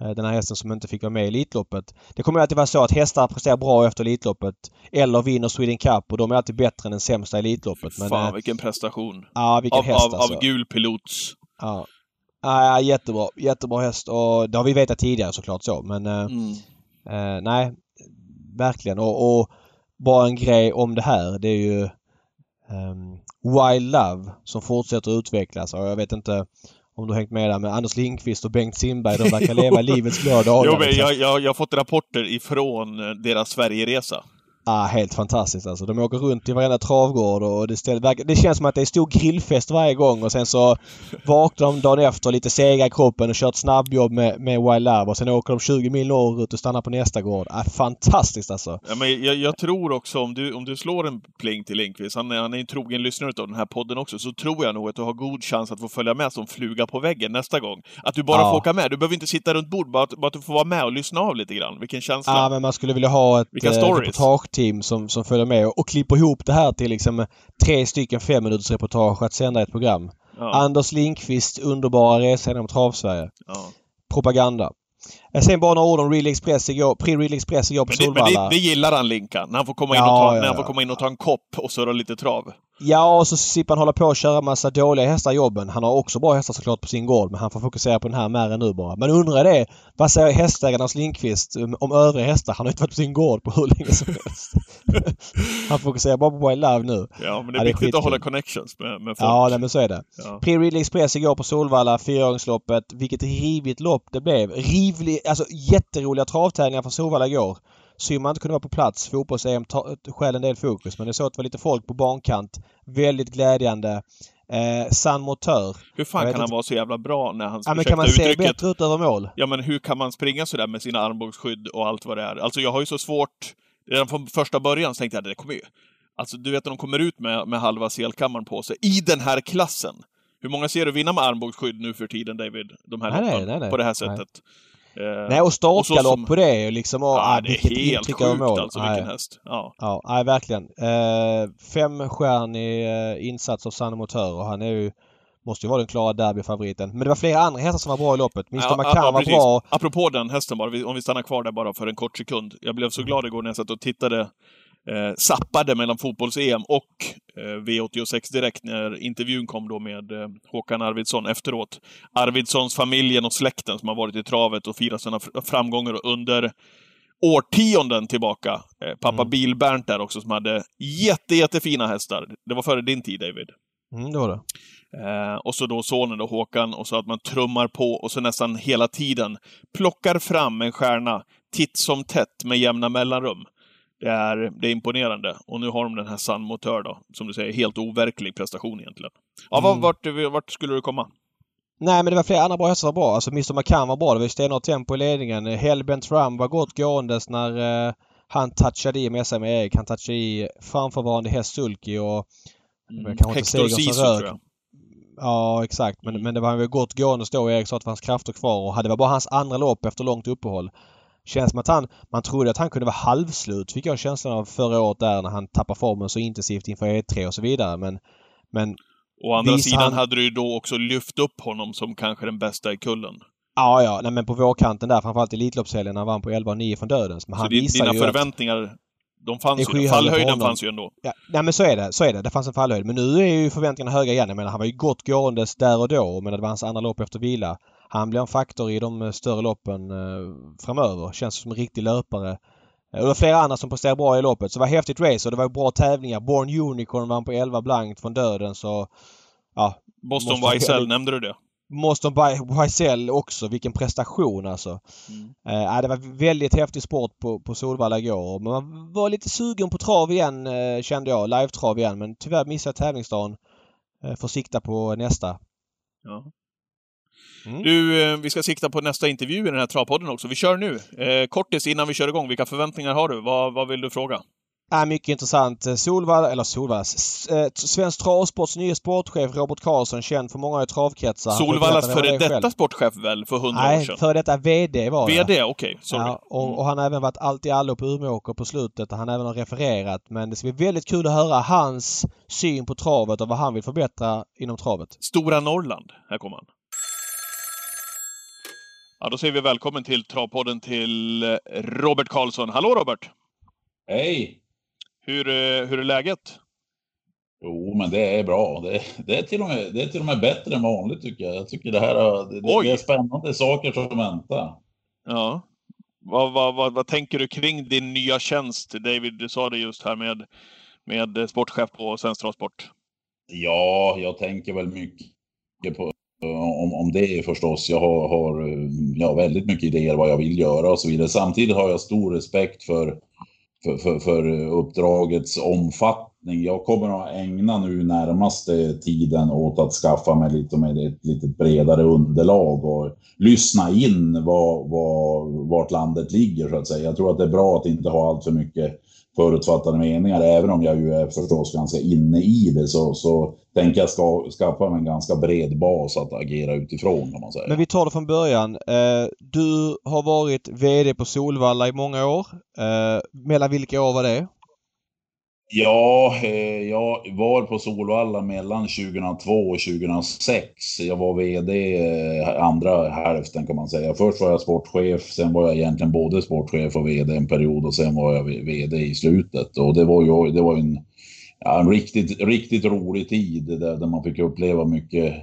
Eh, den här hästen som inte fick vara med i Elitloppet. Det kommer alltid vara så att hästar presterar bra efter Elitloppet eller vinner Sweden Cup och de är alltid bättre än den sämsta Elitloppet. Men, Fan eh, vilken prestation. ja, vilken Av, häst av, alltså. av gul pilots. Ja. Ja, jättebra. Jättebra häst och det har vi vetat tidigare såklart så men eh, Mm. eh, nej. Verkligen och, och bara en grej om det här det är ju ehm, Wild Love som fortsätter utvecklas och jag vet inte om du hängt med där med Anders Lindqvist och Bengt Simberg. De verkar leva livets glada dagar. Jo, men liksom. jag, jag, jag har fått rapporter ifrån eh, deras Sverigeresa. Ah, helt fantastiskt alltså. De åker runt i varenda travgård och det, ställ, verkar- det känns som att det är stor grillfest varje gång och sen så vaknar de dagen efter lite sega i kroppen och kör ett snabbjobb med, med Wild Love och sen åker de 20 mil norrut och stannar på nästa gård. Ah, fantastiskt alltså. Ja, men jag, jag tror också, om du, om du slår en pling till Lindqvist, han, han är en trogen lyssnare av den här podden också, så tror jag nog att du har god chans att få följa med som fluga på väggen nästa gång. Att du bara Ja. får åka med. Du behöver inte sitta runt bord, bara att, bara att du får vara med och lyssna av lite grann. Vilken känsla. Ja, men man skulle vilja ha ett Vilka eh, stories. Reportageteam som, som följer med och, och klipper ihop det här till liksom tre stycken fem minuters reportage att sända ett program. ja, Anders Lindqvist underbara resa genom Travsverige. ja. Propaganda. Sen bara några ord om Real Express igår. Pre-Real Express igår på Men, det, men Solvalla. det, det gillar han, Linka. När han får komma in, Ja, och, ta, ja, när han ja. får komma in och ta en kopp och surra lite trav. Ja, och så slipper han hålla på och köra massa dåliga hästar i jobben. Han har också bra hästar såklart på sin gård, men han får fokusera på den här märren nu bara. Men undrar det, vad säger hästägaren Hans Lindqvist om övriga hästar? Han har inte varit på sin gård på hur länge som helst. han fokuserar bara på Wild Love nu. Ja, men det är Ja, det är viktigt skitkul. att hålla connections med, med folk. Ja, nej, men så är det. Ja. Pre-Real Express igår på Solvalla, fyraåringsloppet. Vilket rivigt lopp det blev. Rivlig, alltså jätteroliga travtävlingar från Solvalla igår. Synd man inte kunde vara på plats. Fotbolls-EM stjäl en del fokus men det såg att det var lite folk på bankant. Väldigt glädjande. Eh, San Motör. Hur fan kan han inte. vara så jävla bra när han Ja, men kan man se uttrycket bättre ut över mål? Ja, men hur kan man springa sådär med sina armbågsskydd och allt vad det är? Alltså, jag har ju så svårt... Redan från första början så tänkte jag att det kommer ju... Alltså, du vet när de kommer ut med, med halva selkammaren på sig, i den här klassen. Hur många ser du vinna med armbågsskydd nu för tiden, David? De här Nej, nej, loppen, nej, nej. på det här sättet. Eh, Nej, och startgalopp som- på det liksom... Och, ja, ah, det är helt sjukt mål. alltså, Nej. vilken häst. Ja. Ja, nej, verkligen. Eh, femstjärnig eh, insats av San Motör och han är ju... Måste ju vara den klara derbyfavoriten. Men det var flera andra hästar som var bra i loppet. Mr Ja, Macan ja, var bra. Apropå den hästen bara, om vi stannar kvar där bara för en kort sekund. Jag blev så glad igår när jag satt och tittade, eh, zappade mellan fotbolls-EM och eh, V86 direkt när intervjun kom då med eh, Håkan Arvidsson efteråt. Arvidssons familjen och släkten som har varit i travet och firat sina fr- framgångar under årtionden tillbaka. Eh, pappa Mm. Bil-Bernt där också som hade jätte, jättefina hästar. Det var före din tid, David. Mm, det var det. Eh, och så då sonen då, Håkan, och så att man trummar på och så nästan hela tiden plockar fram en stjärna titt som tätt med jämna mellanrum. Det är, det är imponerande. Och nu har de den här Sun Motör då, som du säger, helt overklig prestation egentligen. Ja, Mm. vart, vart, skulle du komma? Nej men det var flera andra bra hästar som var bra. Alltså Mr McCann var bra. Det var ju stenhårt tempo i ledningen. Hellbent Ram var gott gåendes när eh, han touchade i med med Erik. Han touchade i framförvarande häst Sulky och kanske inte Hector Sisu, tror jag. Ja, exakt. Men, men det var väl gott gående då. Erik sa att det fanns krafter kvar och hade- det var bara hans andra lopp efter långt uppehåll. Känns som att han, man trodde att han kunde vara halvslut fick jag känslan av förra året där när han tappade formen så intensivt inför E3 och så vidare. Men, men Å andra sidan han- hade du ju då också lyft upp honom som kanske den bästa i kullen. ja, ja, nej, men på vårkanten där framförallt i Elitloppshelgen när han vann på 11,9 från Dödens. Men Så han visar dina ju att- förväntningar, de fanns ju. Fallhöjden fanns ju ändå. Ja, nej men så är det. Så är det. Det fanns en fallhöjd. Men nu är ju förväntningarna höga igen. Jag menar, han var ju gott gåendes där och då. Men det var hans andra lopp efter vila. Han blir en faktor i de eh, större loppen eh, framöver. Känns som en riktig löpare. Eh, det var flera andra som presterade bra i loppet. Så det var häftigt race och det var bra tävlingar. Born Unicorn vann på 11 blankt från döden så... Ja. Boston Weissel, nämnde du det? Moston Weissel också. Vilken prestation alltså. Mm. Eh, det var väldigt häftig sport på, på Solvalla igår. Men man var lite sugen på trav igen eh, kände jag. Live-trav igen. Men tyvärr missade jag tävlingsdagen. Eh, får sikta på nästa. Ja. Mm. Du, eh, vi ska sikta på nästa intervju i den här travpodden också. Vi kör nu. Eh, kortis innan vi kör igång. Vilka förväntningar har du? Vad, vad vill du fråga? Ja, mycket intressant. Eh, Solvalla, eller Solvalla, eh, Svensk Travsports nye sportchef Robert Karlsson känd för många i travkretsar. Solvallas före detta själv. sportchef väl, för hundra år Nej, sedan? före detta VD var det. VD, okej. sorry. Ja, och, Mm. och han har även varit allt i allo på Umeåker på slutet. Han har även refererat. Men det ska bli väldigt kul att höra hans syn på travet och vad han vill förbättra inom travet. Stora Norrland. Här kommer han. Ja, då säger vi välkommen till Travpodden till eh, Robert Karlsson. Hallå Robert! Hej! Hur, eh, hur är läget? Jo, men det är bra. Det, det, är till och med, det är till och med bättre än vanligt tycker jag. Jag tycker det här det, Oj. det är spännande saker som väntar. Ja. Vad, vad, vad, vad tänker du kring din nya tjänst? David, du sa det just här med, med sportchef på Svensk Travsport. Ja, jag tänker väl mycket på om, om det förstås. Jag har, har ja, väldigt mycket idéer vad jag vill göra och så vidare. Samtidigt har jag stor respekt för, för, för, för uppdragets omfattning. Jag kommer att ägna nu närmaste tiden åt att skaffa mig lite med ett lite bredare underlag och lyssna in vad, vad, vart landet ligger så att säga. Jag tror att det är bra att inte ha allt för mycket förutfattade meningar. Även om jag ju är förstås ganska inne i det så, så tänker jag ska, skaffa mig en ganska bred bas att agera utifrån kan man säga. Men vi tar det från början. Eh, du har varit VD på Solvalla i många år. Eh, mellan vilka år var det? Ja, eh, jag var på Solvalla mellan 2002 och 2006. Jag var VD eh, andra hälften kan man säga. Först var jag sportchef, sen var jag egentligen både sportchef och VD en period och sen var jag VD i slutet. Och det var ju det var en, ja, en riktigt, riktigt rolig tid där, där man fick uppleva mycket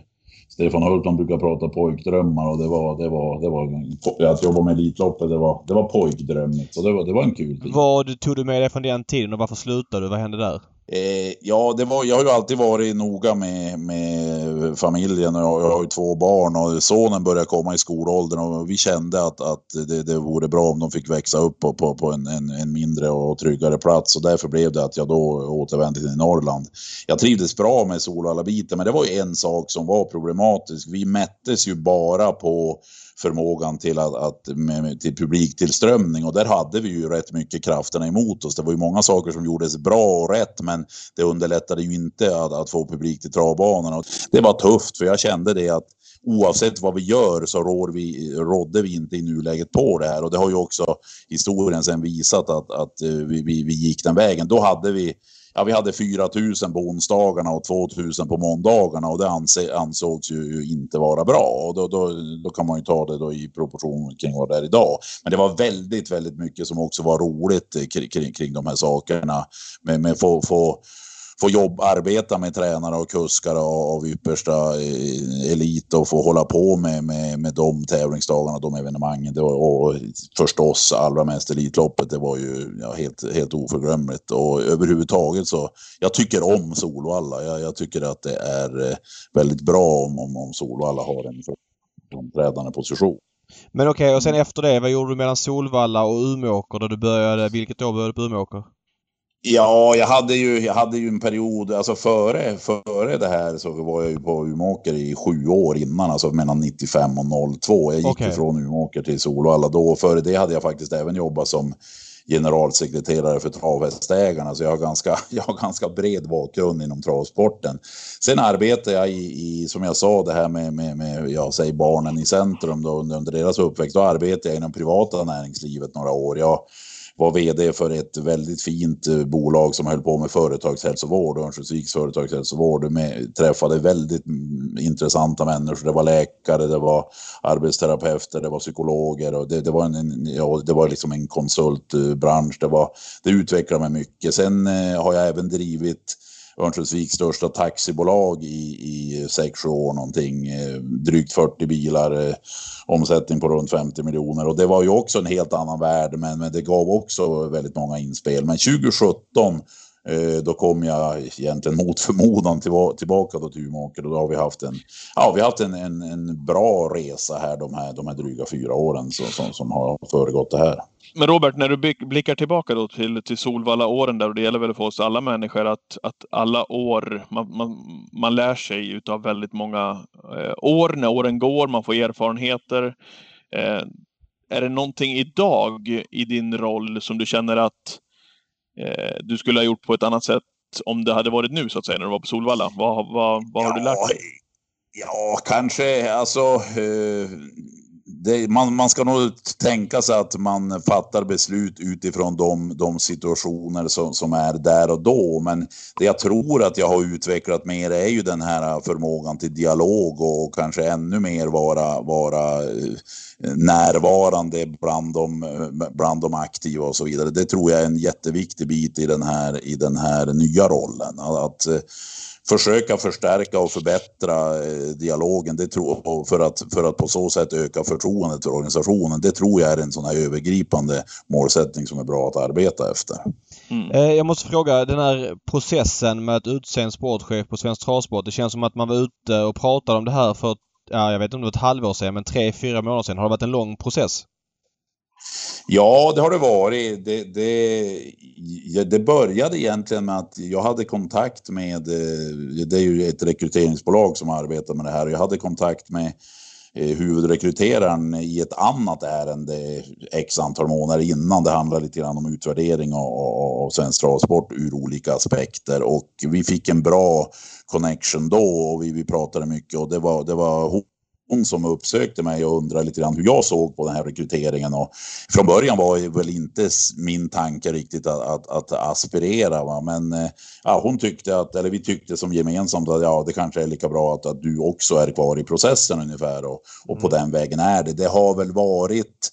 Stefan Hultman brukar prata pojkdrömmar och det var, det var, det var, att jobba med Elitloppet, det var, det var pojkdrömmigt. Så det var, det var en kul tid. Vad tog du med dig från den tiden och varför slutade du? Vad hände där? Eh, ja, det var, jag har ju alltid varit noga med, med familjen och jag, jag har ju två barn och sonen började komma i skolåldern och vi kände att, att det, det vore bra om de fick växa upp på, på, på en, en, en mindre och tryggare plats och därför blev det att jag då återvände till Norrland. Jag trivdes bra med Solvalla-biten men det var ju en sak som var problematisk. Vi mättes ju bara på förmågan till, att, att med, till publiktillströmning och där hade vi ju rätt mycket krafterna emot oss. Det var ju många saker som gjordes bra och rätt men det underlättade ju inte att, att få publik till travbanorna. Det var tufft för jag kände det att oavsett vad vi gör så rår vi, rådde vi inte i nuläget på det här och det har ju också historien sen visat att, att eh, vi, vi, vi gick den vägen. Då hade vi Ja, vi hade 4 000 på onsdagarna och 2 000 på måndagarna och det ansågs ju inte vara bra. Och då, då, då kan man ju ta det då i proportion kring vad det är idag. Men det var väldigt, väldigt mycket som också var roligt kring, kring, kring de här sakerna. Med, men få, få, få jobb, arbeta med tränare och kuskar av yppersta eh, elit och få hålla på med, med, med de tävlingsdagarna, de evenemangen. Det var, och förstås allra mest Elitloppet, det var ju ja, helt, helt oförglömligt. Och överhuvudtaget så, jag tycker om Solvalla. Jag, jag tycker att det är eh, väldigt bra om, om, om Solvalla har en framträdande position. Men okej, okay, och sen efter det, vad gjorde du mellan Solvalla och Umeåker då du började? Vilket år började du på Umeåker? Ja, jag hade ju, jag hade ju en period, alltså före, före det här så var jag ju på Umeåker i sju år innan, alltså mellan 95 och 02. Jag gick okay. från Umeåker till Solvalla då. Och före det hade jag faktiskt även jobbat som generalsekreterare för travhästägarna, så jag har, ganska, jag har ganska bred bakgrund inom travsporten. Sen arbetar jag i, i som jag sa, det här med, med, med jag säger barnen i centrum då, under, under deras uppväxt. Då arbetar jag inom privata näringslivet några år. Jag var vd för ett väldigt fint eh, bolag som höll på med företagshälsovård, Örnsköldsviks företagshälsovård. Med, träffade väldigt mm, intressanta människor. Det var läkare, det var arbetsterapeuter, det var psykologer och det, det var, en, ja, det var liksom en konsultbransch. Det, var, det utvecklade mig mycket. Sen eh, har jag även drivit Örnsköldsviks största taxibolag i, i 6-7 år någonting. Eh, drygt 40 bilar, eh, omsättning på runt 50 miljoner. Och det var ju också en helt annan värld, men, men det gav också väldigt många inspel. Men 2017 Eh, då kom jag egentligen mot förmodan tillbaka då till Umeåker och då har vi haft en, ja, vi har haft en, en, en bra resa här de här, de här dryga fyra åren som, som, som har föregått det här. Men Robert, när du blickar tillbaka då till, till Solvalla-åren där, och det gäller väl för oss alla människor att, att alla år, man, man, man lär sig utav väldigt många eh, år, när åren går, man får erfarenheter. Eh, är det någonting idag i din roll som du känner att eh, du skulle ha gjort på ett annat sätt om det hade varit nu, så att säga, när du var på Solvalla? Vad, vad, vad har ja, du lärt dig? Ja, kanske alltså eh, det, man, man ska nog tänka sig att man fattar beslut utifrån de, de situationer som, som är där och då. Men det jag tror att jag har utvecklat mer är ju den här förmågan till dialog och kanske ännu mer vara, vara eh, närvarande bland de, bland de aktiva och så vidare. Det tror jag är en jätteviktig bit i den här, i den här nya rollen. Att, eh, försöka förstärka och förbättra eh, dialogen det tror, för, att, för att på så sätt öka förtroendet för organisationen. Det tror jag är en sån här övergripande målsättning som är bra att arbeta efter. Mm. Eh, jag måste fråga, den här processen med att utse en sportchef på Svensk Travsport. Det känns som att man var ute och pratade om det här för, ja, jag vet inte om det var ett halvår sedan, men tre, fyra månader sedan. Har det varit en lång process? Ja, det har det varit. Det, det, det började egentligen med att jag hade kontakt med, eh, det är ju ett rekryteringsbolag som arbetar med det här, jag hade kontakt med eh, huvudrekryteraren i ett annat ärende x antal månader innan. Det handlade lite grann om utvärdering av, av svensk travsport ur olika aspekter och vi fick en bra connection då och vi, vi pratade mycket och det var, det var som uppsökte mig och undrade lite grann hur jag såg på den här rekryteringen. Och från början var väl inte min tanke riktigt att, att, att aspirera. Va? Men eh, ja, hon tyckte att, eller vi tyckte som gemensamt att ja, det kanske är lika bra att, att du också är kvar i processen ungefär. Och, och på mm. den vägen är det. Det har väl varit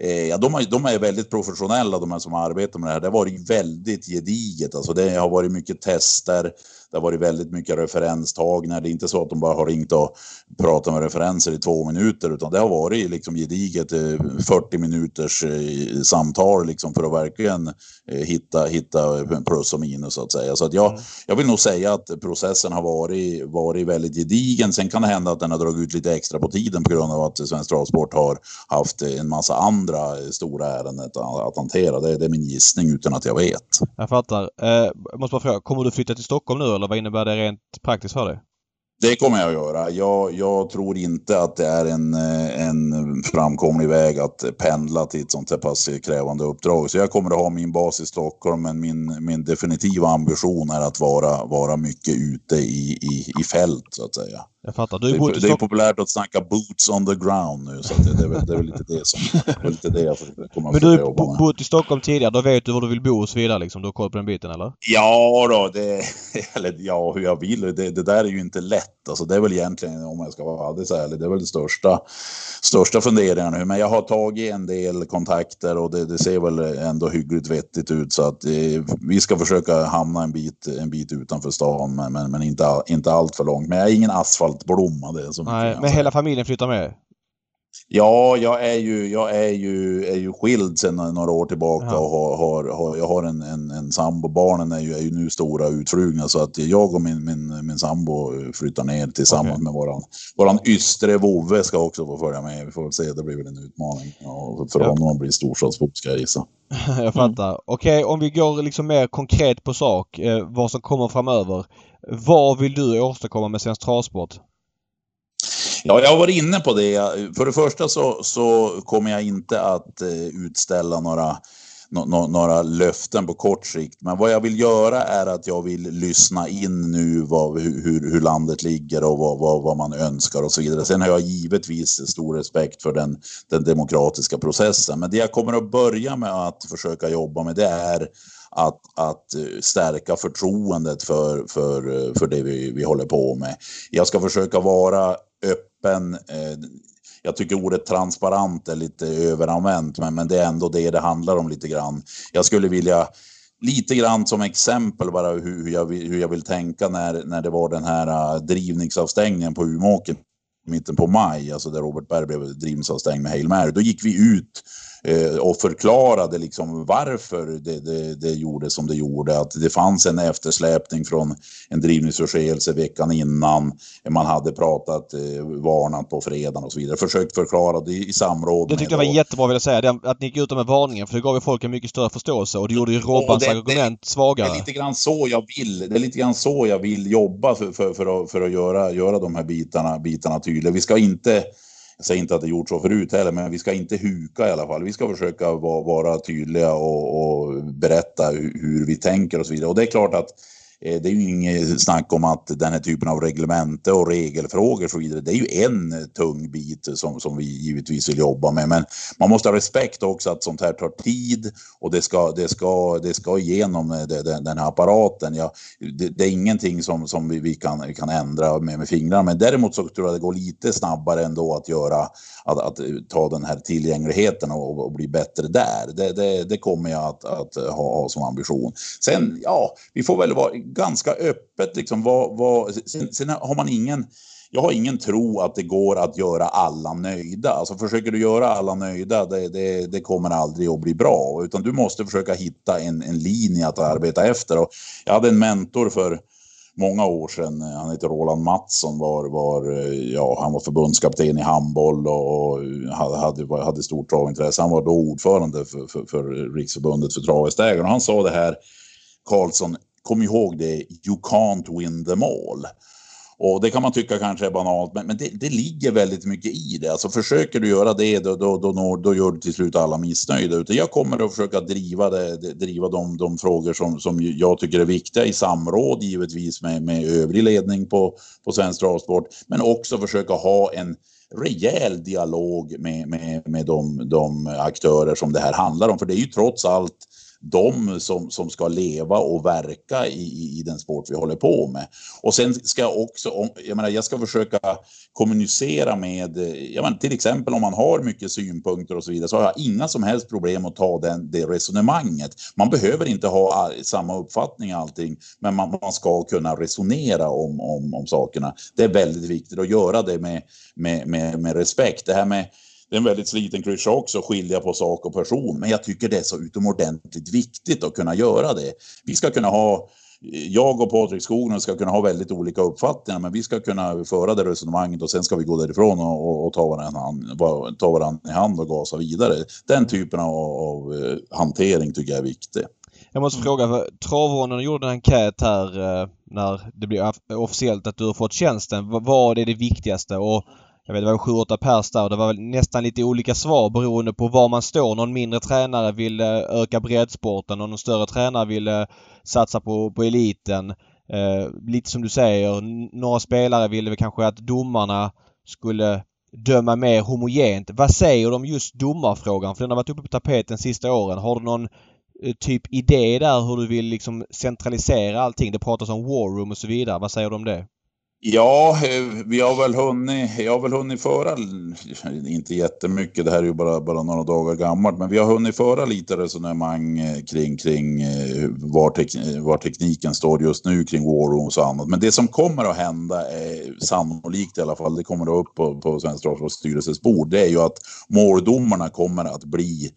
Eh, ja, de, de, är väldigt professionella de här som arbetar med det här. Det har varit väldigt gediget. Alltså det har varit mycket tester. Det har varit väldigt mycket referenstagningar. Det är inte så att de bara har ringt och pratat med referenser i två minuter, utan det har varit liksom gediget 40 eh, minuters eh, samtal liksom för att verkligen hitta, hitta plus och minus så att säga. Så att jag, mm. jag vill nog säga att processen har varit, varit väldigt gedigen. Sen kan det hända att den har dragit ut lite extra på tiden på grund av att Svensk Travsport har haft en massa andra stora ärenden att, hantera. Det, det, är min gissning utan att jag vet. Jag fattar. Eh, jag måste bara fråga, kommer du flytta till Stockholm nu eller vad innebär det rent praktiskt för dig? Det kommer jag att göra. Jag, jag, tror inte att det är en, eh, en framkomlig väg att pendla till ett sånt här pass krävande uppdrag. Så jag kommer att ha min bas i Stockholm, men min, min definitiva ambition är att vara, vara mycket ute i, i, i fält, så att säga. Jag fattar. Du Det det är populärt att snacka boots on the ground nu, så det, det, är väl, det är väl lite det som... Det lite det jag kommer Men du har bott i Stockholm tidigare. Då vet du var du vill bo och så vidare liksom. Du har koll på den biten eller? Ja då, det, eller ja, hur jag vill. Det, det där är ju inte lätt. Alltså, det är väl egentligen, om jag ska vara alldeles ärlig, det är väl det största, största funderingarna nu. Men jag har tagit en del kontakter och det, ser väl ändå hyggligt vettigt ut. Så att eh, vi ska försöka hamna en bit, en bit utanför stan, men, men, men inte, all- inte allt för långt. Men jag är ingen asfaltblomma. Det är så Nej, men hela familjen flyttar med? Ja, jag är ju, jag är ju, är ju skild sedan några år tillbaka Ja. och har, har, har, jag har en, en, en sambo. Barnen är ju, är ju nu stora utflugna så att jag och min, min, min sambo flyttar ner tillsammans Okej. med våran, våran ystre vovve ska också få följa med. Vi får se, det blir väl en utmaning. Ja, för Ja. honom att bli storstadsbo ska jag gissa. Jag fattar. Okej, om vi går liksom mer konkret på sak. Eh, vad som kommer framöver. Vad vill du åstadkomma med Svensk Travsport? Ja, jag har varit inne på det. För det första så, så kommer jag inte att eh, utställa några, några löften på kort sikt. Men vad jag vill göra är att jag vill lyssna in nu vad, hur, hur hur landet ligger och vad, vad, vad man önskar och så vidare. Sen har jag givetvis stor respekt för den, den demokratiska processen. Men det jag kommer att börja med att försöka jobba med det är att, att eh, stärka förtroendet för, för, eh, för det vi, vi håller på med. Jag ska försöka vara öppen. Eh, jag tycker ordet transparent är lite överanvänt, men, men det är ändå det det handlar om lite grann. Jag skulle vilja lite grann som exempel bara hur, jag, vill, hur jag vill tänka när, när det var den här drivningsavstängningen på Umeåker i mitten på maj, alltså där Robert Berg blev drivningsavstängd med Hail Mary. Då gick vi ut eh, och förklarade liksom varför det, det, det gjorde som det gjorde. Att det fanns en eftersläpning från en drivningsförseelse veckan innan. Man hade pratat, eh, varnat på fredagen och så vidare. Försökt förklara det i samråd Det tyckte jag var då- jättebra vill jag säga. Det, att ni gick ut med varningen för det gav ju folk en mycket större förståelse och det gjorde ju Robbans det- det- argument Det svagare. är lite grann så jag vill. Det är lite grann så jag vill jobba för, för, för, att, för att göra, göra de här bitarna, bitarna tydliga. Vi ska inte, säger inte att det gjort så förut heller, men vi ska inte huka i alla fall. Vi ska försöka vara, vara tydliga och, och berätta hur, hur vi tänker och så vidare. Och det är klart att eh, Eh, det är ju inget snack om att den här typen av reglemente och regelfrågor och så vidare, det är ju en tung bit som, som vi givetvis vill jobba med. Men man måste ha respekt också att sånt här tar tid och det ska, det ska, det ska igenom eh, den, den här apparaten. Ja, det, det är ingenting som, som vi, vi, kan, vi kan ändra med, med fingrarna. Men däremot så tror jag det går lite snabbare ändå att göra att, att ta den här tillgängligheten och, och bli bättre där. Det, det, det kommer jag att, att ha, ha som ambition. Sen, ja, vi får väl vara ganska öppet liksom. Vad, vad, sen, sen har man ingen jag har ingen tro att det går att göra alla nöjda. Alltså försöker du göra alla nöjda, det, det, det kommer aldrig att bli bra. Utan du måste försöka hitta en, en linje att arbeta efter. Och jag hade en mentor för många år sedan. Han heter Roland Mattsson. Var, var, ja, han var förbundskapten i handboll och, och hade, hade, stort travintresse. Han var då ordförande för, för, för Riksförbundet för travhästägare. Och han sa det här, Karlsson, kom ihåg det, you can't win them all. Och det kan man tycka kanske är banalt, men, men det, det ligger väldigt mycket i det. Alltså försöker du göra det, då, då, då, når- då gör du till slut alla missnöjda. Utan jag kommer att försöka driva, det, det- driva de, de frågor som, som jag tycker är viktiga i samråd givetvis med, med övrig ledning på, på Svensk Travsport. Men också försöka ha en rejäl dialog med, med, med de, de aktörer som det här handlar om. För det är ju trots allt de som, som ska leva och verka i, i, i den sport vi håller på med. Och sen ska jag också, jag menar, jag ska försöka kommunicera med, jag menar, till exempel om man har mycket synpunkter och så vidare, så har jag inga som helst problem att ta den, det resonemanget. Man behöver inte ha ah, samma uppfattning allting, men man, man ska kunna resonera om, om, om sakerna. Det är väldigt viktigt att göra det med, med, med, med respekt. Det här med det är en väldigt sliten klyscha också, skilja på sak och person. Men jag tycker det är så utomordentligt viktigt att kunna göra det. Vi ska kunna ha, jag och Patrik Skoglund ska kunna ha väldigt olika uppfattningar, men vi ska kunna föra det resonemanget och sen ska vi gå därifrån och, och, och ta, varandra, ta varandra i hand och gasa vidare. Den typen av, av eh, hantering tycker jag är viktig. Jag måste fråga, för Travronden gjorde en enkät här eh, när det blev officiellt att du har fått tjänsten. Vad vad är det viktigaste? Och jag vet det var sju, åtta pers där och det var väl nästan lite olika svar beroende på var man står. Någon mindre tränare vill eh, öka breddsporten och någon större tränare vill eh, satsa på, på eliten. Eh, lite som du säger, några spelare ville väl kanske att domarna skulle döma mer homogent. Vad säger du om just domarfrågan? För den har varit uppe på tapeten sista åren. Har du någon eh, typ idé där hur du vill liksom centralisera allting? Det pratas om war room och så vidare. Vad säger du om det? Ja, eh, vi har väl hunnit, jag har väl hunnit föra, inte jättemycket, det här är ju bara, bara några dagar gammalt, men vi har hunnit föra lite resonemang eh, kring, kring eh, var, tek, var tekniken står just nu kring Warrooms och annat. Men det som kommer att hända, är, sannolikt i alla fall, det kommer att upp på, på Svenska styrelses bord, det är ju att måldomarna kommer att bli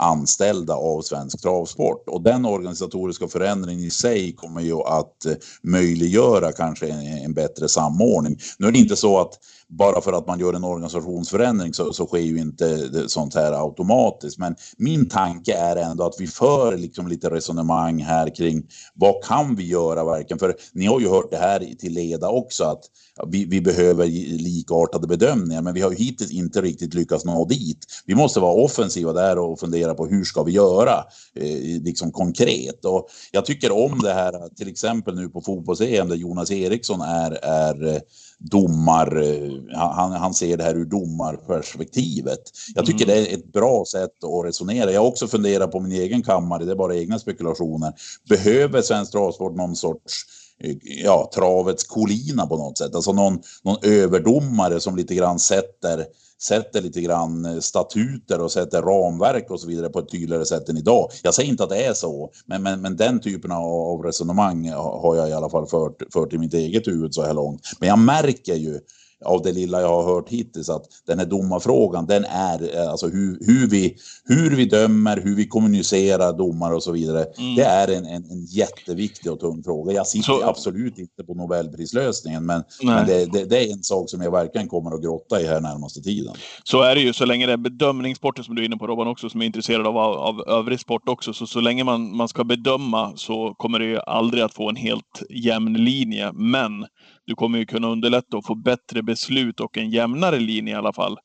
anställda av svensk travsport. Och den organisatoriska förändringen i sig kommer ju att möjliggöra kanske en, en bättre samordning. Nu är det inte så att bara för att man gör en organisationsförändring så, så sker ju inte sånt här automatiskt. Men min tanke är ändå att vi för liksom lite resonemang här kring vad kan vi göra verkligen? För ni har ju hört det här till leda också att vi, vi behöver likartade bedömningar, men vi har ju hittills inte riktigt lyckats nå dit. Vi måste vara offensiva där och fundera på hur ska vi göra eh, liksom konkret. Och jag tycker om det här, till exempel nu på fotbolls-EM där Jonas Eriksson är, är eh, domar, eh, han, han ser det här ur domarperspektivet. Jag tycker mm. det är ett bra sätt att resonera. Jag har också funderat på min egen kammare, det är bara egna spekulationer. Behöver svensk travsport någon sorts eh, ja, travets kolina på något sätt. Alltså någon, någon överdomare som lite grann sätter sätter lite grann eh, statuter och sätter ramverk och så vidare på ett tydligare sätt än idag. Jag säger inte att det är så, men, men, men den typen av resonemang har jag i alla fall fört, fört i mitt eget huvud så här långt. Men jag märker ju av det lilla jag har hört hittills att den här domarfrågan, den är eh, alltså hur, hur, vi, hur vi dömer, hur vi kommunicerar domar och så vidare. Mm. Det är en, en, en, jätteviktig och tung fråga. Jag sitter så... absolut inte på Nobelprislösningen, men, men det, det, det, är en sak som jag verkligen kommer att grotta i här närmaste tiden. Så är det ju, så länge det är bedömningssporten som du är inne på Robban också, som är intresserad av, av övrig sport också, så, så länge man, man ska bedöma så kommer det ju aldrig att få en helt jämn linje. Men du kommer ju kunna underlätta och få bättre beslut och en jämnare linje i alla fall.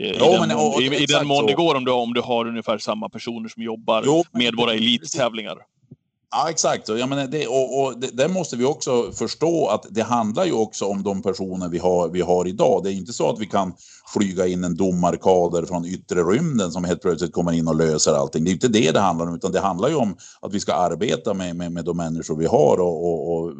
I, jo, den, men, mån, i, i den mån det går om du, om du har ungefär samma personer som jobbar jo, med våra elittävlingar. Ja, exakt. Jag menar, det, och, och det, där måste vi också förstå att det handlar ju också om de personer vi har, vi har idag. Det är inte så att vi kan flyga in en domarkader från yttre rymden som helt plötsligt kommer in och löser allting. Det är inte det det handlar om, utan det handlar ju om att vi ska arbeta med, med, med de människor vi har och, och, och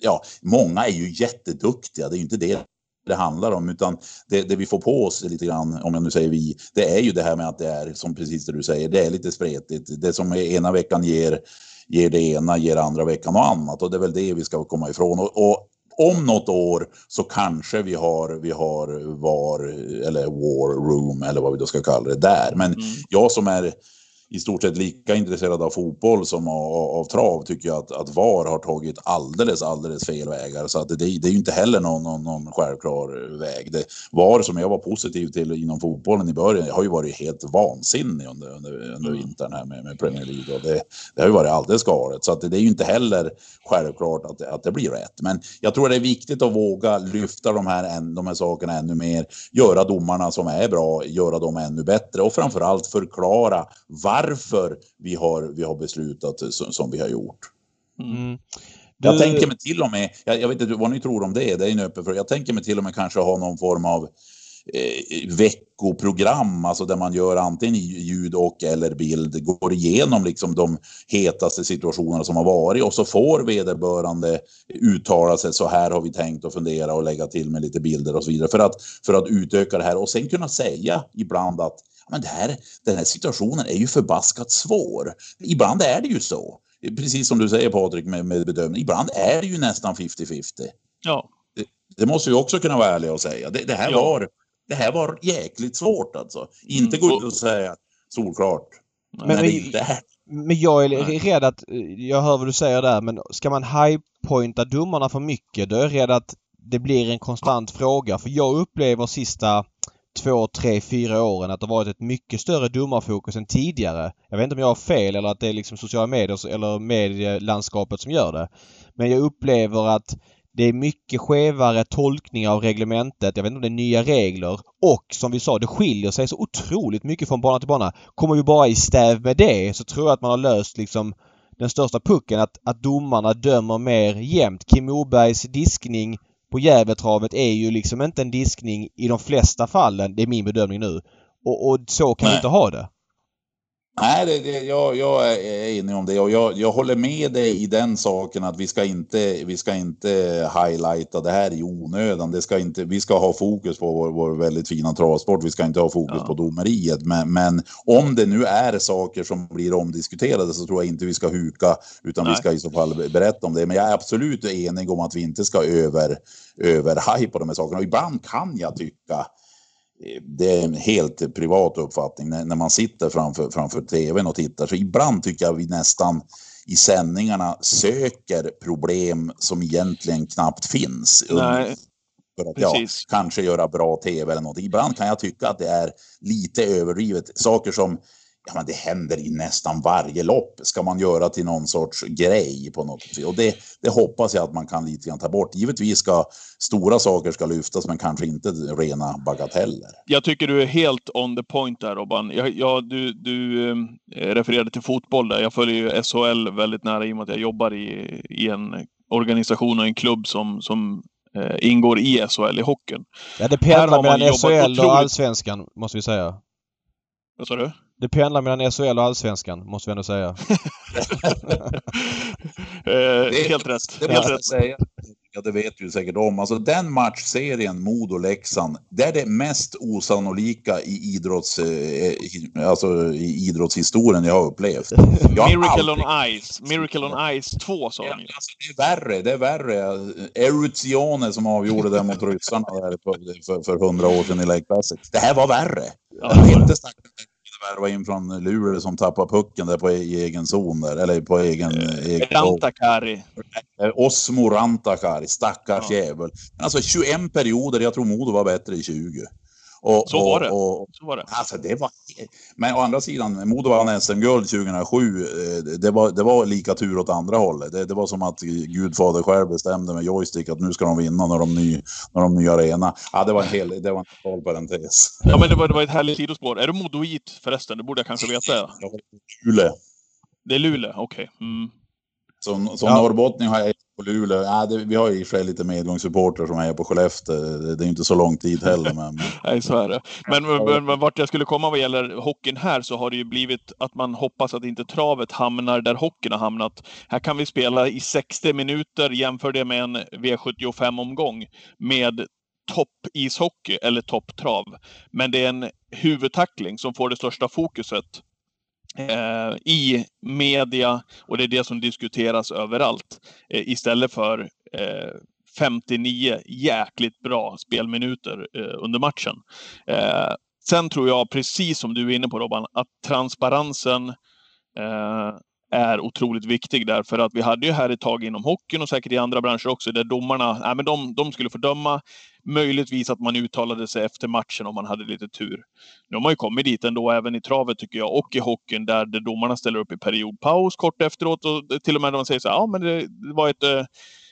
ja, många är ju jätteduktiga. Det är inte det det handlar om, utan det, det, vi får på oss lite grann, om jag nu säger vi, det är ju det här med att det är, som precis det du säger, det är lite spretigt. Det som ena veckan ger ger det ena, ger andra veckan något annat och det är väl det vi ska komma ifrån. Och, och om något år så kanske vi har, vi har VAR eller War Room eller vad vi då ska kalla det där. Men mm. jag som är i stort sett lika intresserad av fotboll som av, av trav tycker jag att, att VAR har tagit alldeles, alldeles fel vägar. Så att det, det är ju inte heller någon, någon, någon självklar väg. Det, VAR som jag var positiv till inom fotbollen i början har ju varit helt vansinnig under, under, under mm. vintern här med, med Premier League. Och det, det har ju varit alldeles galet. Så att det, det är ju inte heller självklart att, att det blir rätt. Men jag tror det är viktigt att våga lyfta de här, de här sakerna ännu mer. Göra domarna som är bra, göra dem ännu bättre och framförallt förklara varför varför vi har, vi har beslutat som, som vi har gjort. Mm. Du... Jag tänker mig till och med, jag, jag, vet inte vad ni tror om det, det är en öppen fråga. Jag tänker mig till och med kanske ha någon form av eh, veckoprogram, alltså där man gör antingen ljud och eller bild, går igenom liksom de hetaste situationerna som har varit och så får vederbörande uttala sig, så här har vi tänkt att fundera och lägga till med lite bilder och så vidare för att, för att utöka det här och sen kunna säga ibland att men det här, den här situationen är ju förbaskat svår. Ibland är det ju så. Precis som du säger Patrik med, med bedömning. Ibland är det ju nästan 50-50. Ja. Det, det, måste vi också kunna vara ärliga och säga. Det, det här, ja. var, det här var jäkligt svårt alltså. Inte mm. gå ut och säga solklart. Men, men, det men jag är rädd att, jag hör vad du säger där, men ska man highpointa domarna för mycket då är jag rädd att det blir en konstant fråga. För jag upplever sista två, tre, fyra åren att det varit ett mycket större domarfokus än tidigare. Jag vet inte om jag har fel eller att det är liksom sociala medier eller medielandskapet som gör det. Men jag upplever att det är mycket skevare tolkning av reglementet. Jag vet inte om det är nya regler. Och som vi sa, det skiljer sig så otroligt mycket från bana till bana. Kommer vi bara i stäv med det så tror jag att man har löst liksom den största pucken att, att domarna dömer mer jämnt. Kim Mobergs diskning på Gävletravet är ju liksom inte en diskning i de flesta fallen. Det är min bedömning nu. Och, och så kan Nej. vi inte ha det. Nej, det, det, jag, jag är inne om det och jag, jag håller med dig i den saken att vi ska inte, vi ska inte highlighta det här i onödan. Det ska inte, vi ska ha fokus på vår, vår väldigt fina travsport. Vi ska inte ha fokus ja. på domeriet. Men, men, om det nu är saker som blir omdiskuterade så tror jag inte vi ska huka utan Nej. vi ska i så fall berätta om det. Men jag är absolut enig om att vi inte ska över, över på de här sakerna. Och ibland kan jag tycka det är en helt privat uppfattning. När, när man sitter framför, framför tvn och tittar så ibland tycker jag vi nästan i sändningarna söker problem som egentligen knappt finns. Nej, för att ja, kanske göra bra tv eller något. Ibland kan jag tycka att det är lite överdrivet. Saker som ja, men det händer i nästan varje lopp. Ska man göra till någon sorts grej på något sätt. Och det, det hoppas jag att man kan lite grann ta bort. Givetvis ska stora saker ska lyftas, men kanske inte rena bagateller. Jag tycker du är helt on the point där Robban. Jag, jag, du, du eh, refererade till fotboll där. Jag följer ju SHL väldigt nära i och med att jag jobbar i, i en organisation och en klubb som, som eh, ingår i SHL i hockeyn. Ja, det pendlar mellan SHL otroligt... och allsvenskan, måste vi säga. Vad sa du? Det pendlar mellan SHL och Allsvenskan, måste vi ändå säga. eh, helt rätt. Det helt rätt. Säga. Ja, det vet du säkert om. Alltså den matchserien Modo-Leksand, det är det mest osannolika i, idrotts, eh, alltså, i idrottshistorien jag har upplevt. Jag Miracle aldrig... on Ice. Miracle on Ice 2 sa ja, alltså, Det är värre, det är värre. Eruzione som avgjorde det mot ryssarna för, för, hundra år sedan i Lake Placid. Det här var värre. Ja. Inte värva in från Luleå som tappar pucken där på e- egen zon där, eller på egen... Eh, Rantakari. Eh, Osmo Rantakari, stackars ja. jävel. Men alltså 21 perioder, jag tror Modo var bättre i 20. Och, så, var det. Och, så var det. Alltså det var... Men å andra sidan, Modo vann SM-guld 2007. Eh, det var, det var lika tur åt andra hållet. Det, det var som att Gudfader själv bestämde med joystick att nu ska de vinna när de ny, när de nya arena. Ja, det var en hel, det var en total parentes. Ja, men det var, det var ett härligt sidospår. Är du modoit förresten? Det borde jag kanske veta. Ja, Luleå. Det är Luleå, okej. Okay. Mm. Som, som ja. norrbottning har jag på Luleå. Ja, det, vi har ju i sig lite medgångssupportrar som är på Skellefteå. Det, det är inte så lång tid heller. Men... Nej, så är det. Men, men, men, vart jag skulle komma vad gäller hockeyn här så har det ju blivit att man hoppas att inte travet hamnar där hockeyn har hamnat. Här kan vi spela i 60 minuter, jämför det med en V75-omgång med topp-ishockey eller topptrav. Men det är en huvudtackling som får det största fokuset eh, i media och det är det som diskuteras överallt. Eh, istället för eh, 59 jäkligt bra spelminuter eh, under matchen. Eh, sen tror jag, precis som du är inne på Robban, att transparensen eh, är otroligt viktig därför att vi hade ju här ett tag inom hockeyn och säkert i andra branscher också där domarna, nej men de, de skulle få döma. Möjligtvis att man uttalade sig efter matchen om man hade lite tur. Nu har man ju kommit dit ändå, även i travet tycker jag, och i hockeyn där, det domarna ställer upp i periodpaus kort efteråt och till och med när man säger så här, ja men det, det var ett eh,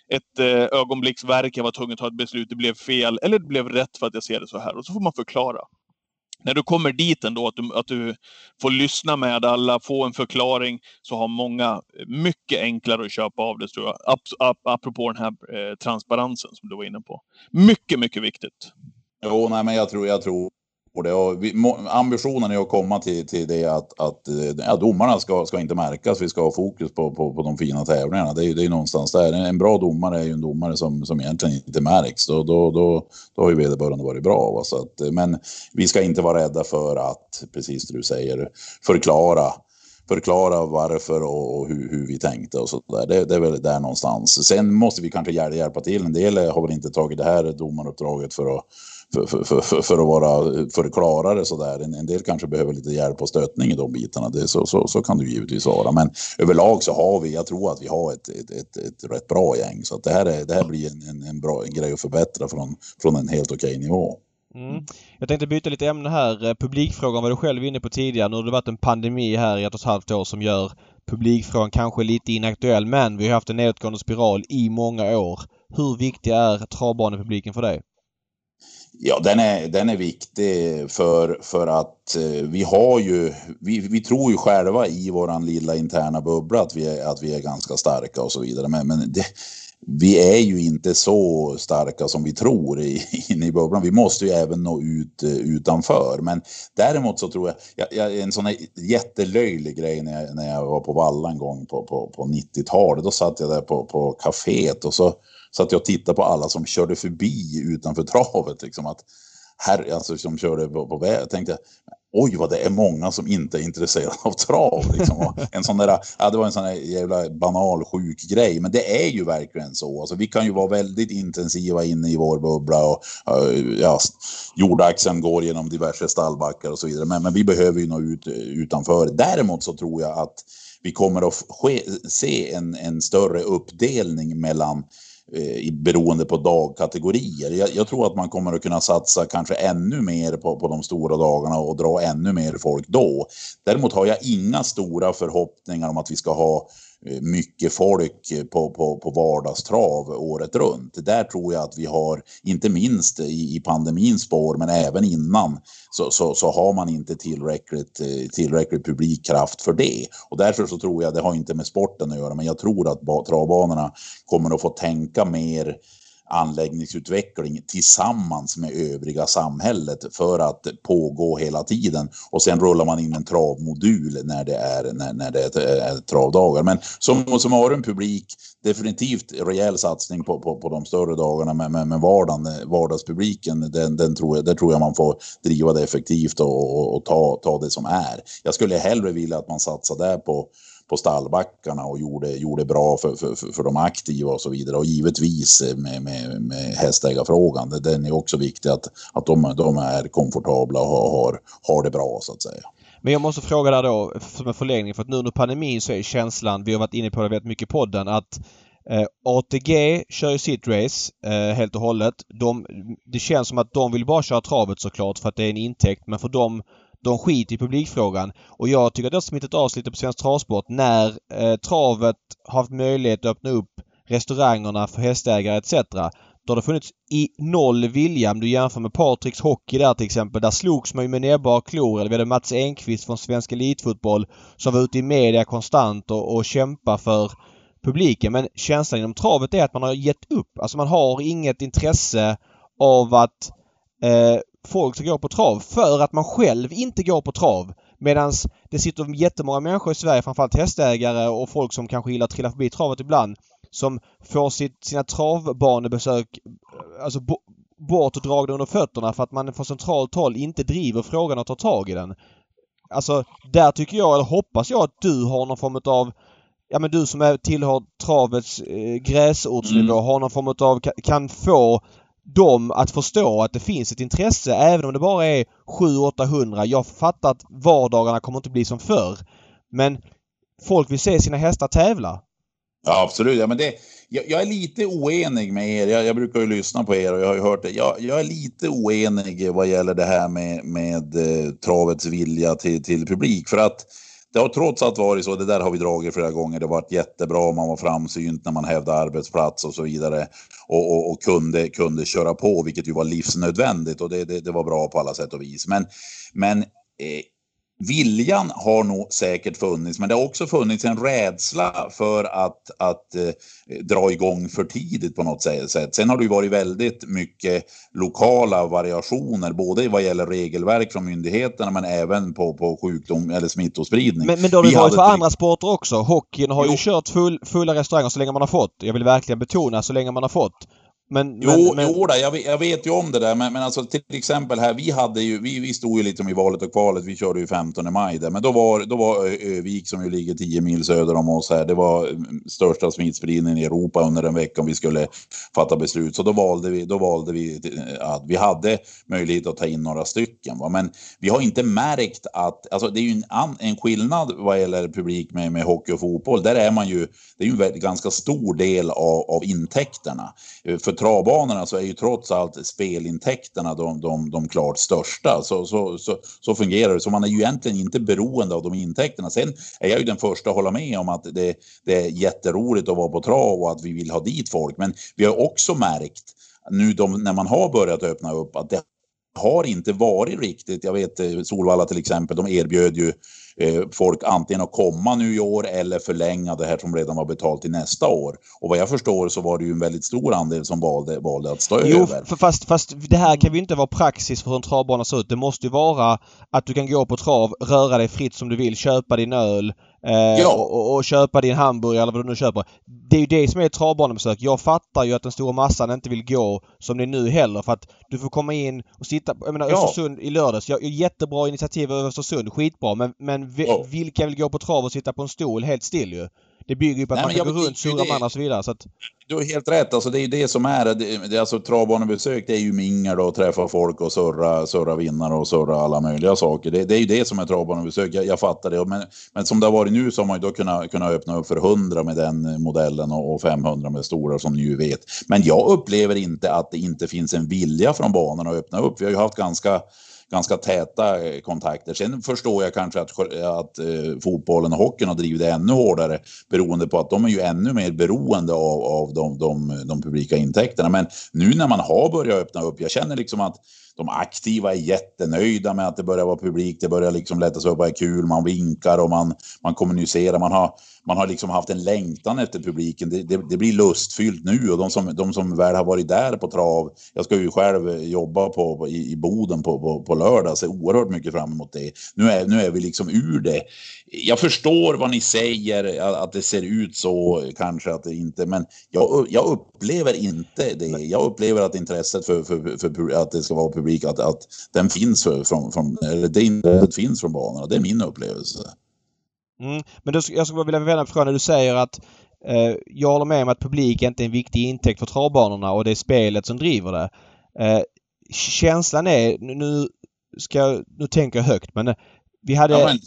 ett eh, ögonblicksverk, jag var tvungen att ta ett beslut, det blev fel eller det blev rätt för att jag ser det så här. Och så får man förklara när du kommer dit ändå, att du, att du får lyssna med alla, få en förklaring, så har många mycket enklare att köpa av det, tror jag. Ap ap apropå den här eh, transparensen som du var inne på. Mycket, mycket viktigt. Jo, nej, men jag tror, jag tror det. Och vi, ambitionen är att komma till, till det att, att eh, ja, domarna ska, ska inte märkas. Vi ska ha fokus på, på, på de fina tävlingarna. Det är, det är någonstans där. En bra domare är ju en domare som, som egentligen inte märks. Då, då, då, då har ju vederbörande varit bra. Va? Så att, eh, men vi ska inte vara rädda för att, precis det du säger, förklara förklara varför och hur, hur vi tänkte och så där. Det, det, är väl där någonstans. Sen måste vi kanske hjälpa till. En del har väl inte tagit det här domaruppdraget för att för, för, för, för, att vara för klarare sådär. En, en del kanske behöver lite hjälp och stöttning i de bitarna. Det, så, så, så kan det givetvis vara. Men överlag så har vi, jag tror att vi har ett, ett, ett, ett rätt bra gäng. Så att det, här är, det här blir en, en, en bra en grej att förbättra från, från en helt okej nivå. Mm. Jag tänkte byta lite ämne här. Eh, publikfrågan var du själv inne på tidigare. Nu har det varit en pandemi här i ett och ett halvt år som gör publikfrågan kanske lite inaktuell. Men vi har haft en nedåtgående spiral i många år. Hur viktig är travbanepubliken för dig? Ja, den är, den är viktig för, för att eh, vi har ju, vi, vi tror ju själva i våran lilla interna bubbla att vi är, att vi är ganska starka och så vidare. Men, men det, vi är ju inte så starka som vi tror inne i bubblan. Vi måste ju även nå ut eh, utanför. Men däremot så tror jag, jag, jag en sån här jättelöjlig grej när jag, när jag var på Valla en gång på, på, på 90-talet. Då satt jag där på, på kaféet och så så att jag tittar tittade på alla som körde förbi utanför travet. Liksom att, här, alltså, som körde på, på väg. Jag tänkte, oj vad det är många som inte är intresserade av trav. Liksom. en sån där, ja, det var en sån där jävla banal sjuk grej, men det är ju verkligen så. Alltså, vi kan ju vara väldigt intensiva inne i vår bubbla och eh, ja, jordaxeln går genom diverse stallbackar och så vidare. Men, men vi behöver ju nå ut eh, utanför. Däremot så tror jag att vi kommer att ske, se en, en större uppdelning mellan eh, beroende på dagkategorier. Jag, jag, tror att man kommer att kunna satsa kanske ännu mer på, på de stora dagarna och dra ännu mer folk då. Däremot har jag inga stora förhoppningar om att vi ska ha Eh, mycket folk eh, på, på, på vardagstrav året runt. Där tror jag att vi har, inte minst i, i pandemins spår, men även innan, så, så, så, har man inte tillräckligt, eh, tillräckligt publikkraft för det. Och därför så tror jag, det har inte med sporten att göra, men jag tror att travbanorna kommer att få tänka mer anläggningsutveckling tillsammans med övriga samhället för att pågå hela tiden. Och sen rullar man in en travmodul när det är, när, när det eh, är, travdagar. Men som, som har en publik, definitivt rejäl satsning på, på, på de större dagarna men, men, men vardagen, vardagspubliken, den, den tror jag, där tror jag man får driva det effektivt och, och, och ta, ta det som är. Jag skulle hellre vilja att man satsar där på på stallbackarna och gjorde, gjorde bra för, för, för de aktiva och så vidare. Och givetvis med, med, med hästägarfrågan, den är också viktig att, att de, de är komfortabla och har, har det bra så att säga. Men jag måste fråga där då som en förlängning för att nu under pandemin så är känslan, vi har varit inne på det väldigt mycket i podden, att eh, ATG kör ju sitt race eh, helt och hållet. De, det känns som att de vill bara köra travet såklart för att det är en intäkt men för dem de skiter i publikfrågan. Och jag tycker att det har smittat av sig lite på Svensk Travsport när eh, travet har haft möjlighet att öppna upp restaurangerna för hästägare etc. Då har det funnits i noll vilja om du jämför med Patriks Hockey där till exempel. Där slogs man ju med näbbar och klor. Eller vi hade Mats Enqvist från Svensk Elitfotboll som var ute i media konstant och, och kämpa för publiken. Men känslan inom travet är att man har gett upp. Alltså man har inget intresse av att eh, folk ska gå på trav för att man själv inte går på trav. Medan det sitter jättemånga människor i Sverige, framförallt hästägare och folk som kanske gillar att trilla förbi travet ibland, som får sitt, sina travbanebesök alltså bortdragna under fötterna för att man från centralt håll inte driver frågan och tar tag i den. Alltså, där tycker jag, eller hoppas jag, att du har någon form av Ja men du som är, tillhör travets eh, gräsortsnivå mm. har någon form av, kan få dem att förstå att det finns ett intresse även om det bara är 700-800. Jag fattar att vardagarna kommer inte bli som förr. Men folk vill se sina hästar tävla. Ja, absolut. Ja, men det, jag, jag är lite oenig med er. Jag, jag, brukar ju lyssna på er och jag har ju hört det. Jag, jag är lite oenig vad gäller det här med, med eh, travets vilja till, till publik. För att det har trots allt varit så, det där har vi dragit flera gånger, det har varit jättebra, man var framsynt när man hävdade arbetsplats och så vidare. Och, och, och kunde, kunde köra på, vilket ju var livsnödvändigt och det, det, det var bra på alla sätt och vis. Men, men eh, viljan har nog säkert funnits, men det har också funnits en rädsla för att, att eh, dra igång för tidigt på något sätt. Sen har det ju varit väldigt mycket lokala variationer, både vad gäller regelverk från myndigheterna men även på, på sjukdom eller smittospridning. Men, men då har det varit för andra sporter också. Hockeyn har jo. ju kört full, fulla restauranger så länge man har fått. Jag vill verkligen betona så länge man har fått. Men, jo, men, men... jo jag, vet, jag vet ju om det där, men, men alltså till exempel här, vi hade ju, vi, vi stod ju lite i valet och kvalet, vi körde ju 15 maj där, men då var, då var Övik som ju ligger 10 mil söder om oss här, det var mm, största smittspridningen i Europa under en vecka om vi skulle fatta beslut, så då valde vi, då valde vi att vi hade möjlighet att ta in några stycken, va? men vi har inte märkt att, alltså det är ju en, en skillnad vad gäller publik med, med hockey och fotboll, där är man ju, det är ju en ganska stor del av, av intäkterna. För travbanorna så är ju trots allt spelintäkterna de, de, de klart största. Så, så, så, så fungerar det. Så man är ju egentligen inte beroende av de intäkterna. Sen är jag ju den första att hålla med om att det, det är jätteroligt att vara på trav och att vi vill ha dit folk. Men vi har också märkt nu de, när man har börjat öppna upp att det har inte varit riktigt. Jag vet eh, Solvalla till exempel, de erbjöd ju folk antingen att komma nu i år eller förlänga det här som redan var betalt till nästa år. Och vad jag förstår så var det ju en väldigt stor andel som valde, valde att stå Jo, över. för fast, fast det här kan ju inte vara praxis för hur en travbana ser ut. Det måste ju vara att du kan gå på trav, röra dig fritt som du vill, köpa din öl eh, Ja. och, och, och köpa din hamburgare eller vad du nu köper. Det är ju det som är travbanebesök. Jag fattar ju att den stora massan inte vill gå som det är nu heller för att du får komma in och sitta... Jag menar Ja. Östersund i lördags. Jag, jättebra initiativ över Östersund, skitbra. Men, men vi, Ja. vilka vill gå på trav och sitta på en stol helt still ju? Det bygger ju på att Nej, man kan gå runt, surra med andra och så vidare. Så att, Du har helt rätt, alltså det är ju det som är, det, det, alltså travbanebesök det är ju mingel och träffa folk och surra, surra vinnare och surra alla möjliga saker. Det, det är ju det som är travbanebesök, jag, jag fattar det. Men, men som det har varit nu så har man ju då kunnat, kunnat öppna upp för 100 med den modellen och, och 500 med stora som ni ju vet. Men jag upplever inte att det inte finns en vilja från banan att öppna upp. Vi har ju haft ganska ganska täta eh, kontakter. Sen förstår jag kanske att, att eh, fotbollen och hockeyn har drivit det ännu hårdare beroende på att de är ju ännu mer beroende av, av de, de, de publika intäkterna. Men nu när man har börjat öppna upp, jag känner liksom att de aktiva är jättenöjda med att det börjar vara publik, det börjar liksom lättas upp och är kul, man vinkar och man, man kommunicerar, man har, man har liksom haft en längtan efter publiken. Det, det, det blir lustfyllt nu och de som, de som väl har varit där på trav, jag ska ju själv jobba på, på, i, i Boden på, på, på lördag, ser oerhört mycket fram emot det. Nu är, nu är vi liksom ur det. Jag förstår vad ni säger, att det ser ut så kanske att det inte, men jag, jag upplever inte det. Jag upplever att intresset för, för, för, för att det ska vara publik, att, att den finns för, från, från, eller det intresset finns från banorna. Det är min upplevelse. Mm. Men då, jag skulle vilja vända på frågan när du säger att eh, jag håller med om att publik inte är en viktig intäkt för travbanorna och det är spelet som driver det. Eh, känslan är, nu ska jag- nu tänker jag högt men eh, vi hade, Ja, men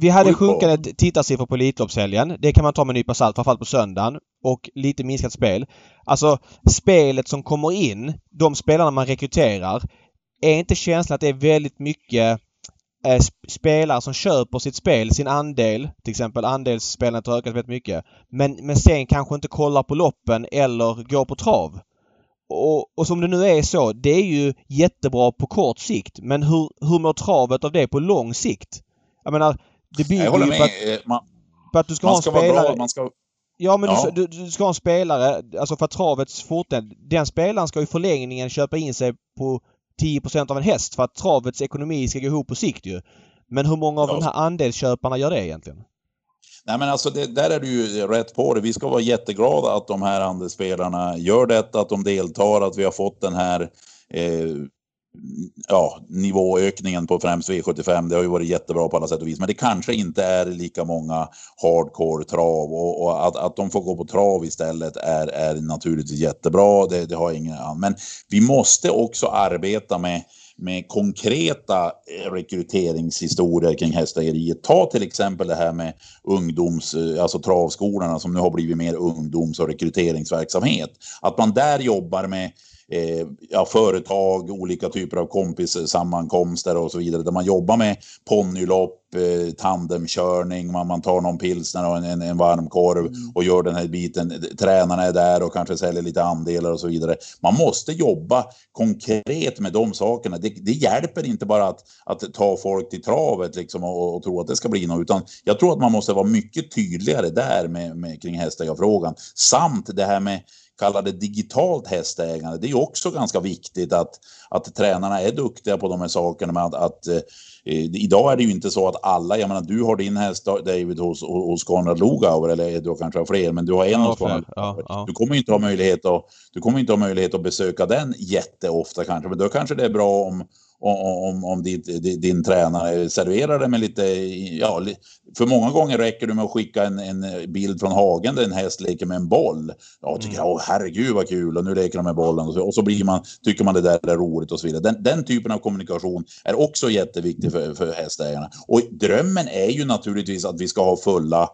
vi hade sjunkande tittarsiffror på Elitloppshelgen. Det kan man ta med en nypa salt, framförallt på söndagen. Och lite minskat spel. Alltså spelet som kommer in, de spelarna man rekryterar. Är inte känslan att det är väldigt mycket eh, sp- spelare som köper sitt spel, sin andel. Till exempel andelsspelandet har ökat väldigt mycket. Men, men sen kanske inte kollar på loppen eller går på trav. Och, och som det nu är så, det är ju jättebra på kort sikt. Men hur, hur mår travet av det på lång sikt? Jag menar, det bygger Jag håller ju på att, Eh, Man, på att du ska ha man en ska vara spelare... bra, man ska... Ja men Ja. Du, du, du ska ha en spelare, alltså för att travets fortsättning. Den spelaren ska i förlängningen köpa in sig på 10% av en häst för att travets ekonomi ska gå ihop på sikt ju. Men hur många av Ja. de här andelsköparna gör det egentligen? Nej men alltså det, där är du ju rätt på det. Vi ska vara jätteglada att de här andelsspelarna gör detta, att de deltar, att vi har fått den här eh, ja, nivåökningen på främst V75. Det har ju varit jättebra på alla sätt och vis. Men det kanske inte är lika många hardcore trav och, och att, att de får gå på trav istället är, är naturligtvis jättebra. Det, det har jag ingen annan. Men vi måste också arbeta med med konkreta eh, rekryteringshistorier kring hästägeriet. Ta till exempel det här med ungdoms, eh, alltså travskolorna som nu har blivit mer ungdoms och rekryteringsverksamhet. Att man där jobbar med eh, ja, företag, olika typer av kompissammankomster och så vidare. Där man jobbar med ponnylopp, eh, tandemkörning, man, man tar någon pilsner och en, en, en varmkorv och gör den här biten. Tränarna är där och kanske säljer lite andelar och så vidare. Man måste jobba konkret med de sakerna. Det, det hjälper inte bara att, att ta folk till travet liksom och, och tro att det ska bli något, utan jag tror att man måste vara mycket tydligare där med, med, kring hästägarfrågan. Samt det här med kalla det digitalt hästägande. Det är också ganska viktigt att, att tränarna är duktiga på de här sakerna med att, att eh, idag är det ju inte så att alla, jag menar du har din häst David hos, hos Konrad Lugauer eller du kanske har fler, men du har en Ja, hos. Konrad Ja, ja. Du kommer inte ha möjlighet att, du kommer inte ha möjlighet att besöka den jätteofta kanske, men då kanske det är bra om om, om, ditt, din, din tränare serverar det med lite, ja, för många gånger räcker det med att skicka en, en bild från hagen där en häst leker med en boll. Ja, tycker jag, åh herregud vad kul och nu leker de med bollen och så, och så blir man, tycker man det där är roligt och så vidare. Den, den typen av kommunikation är också jätteviktig för, för hästägarna. Och drömmen är ju naturligtvis att vi ska ha fulla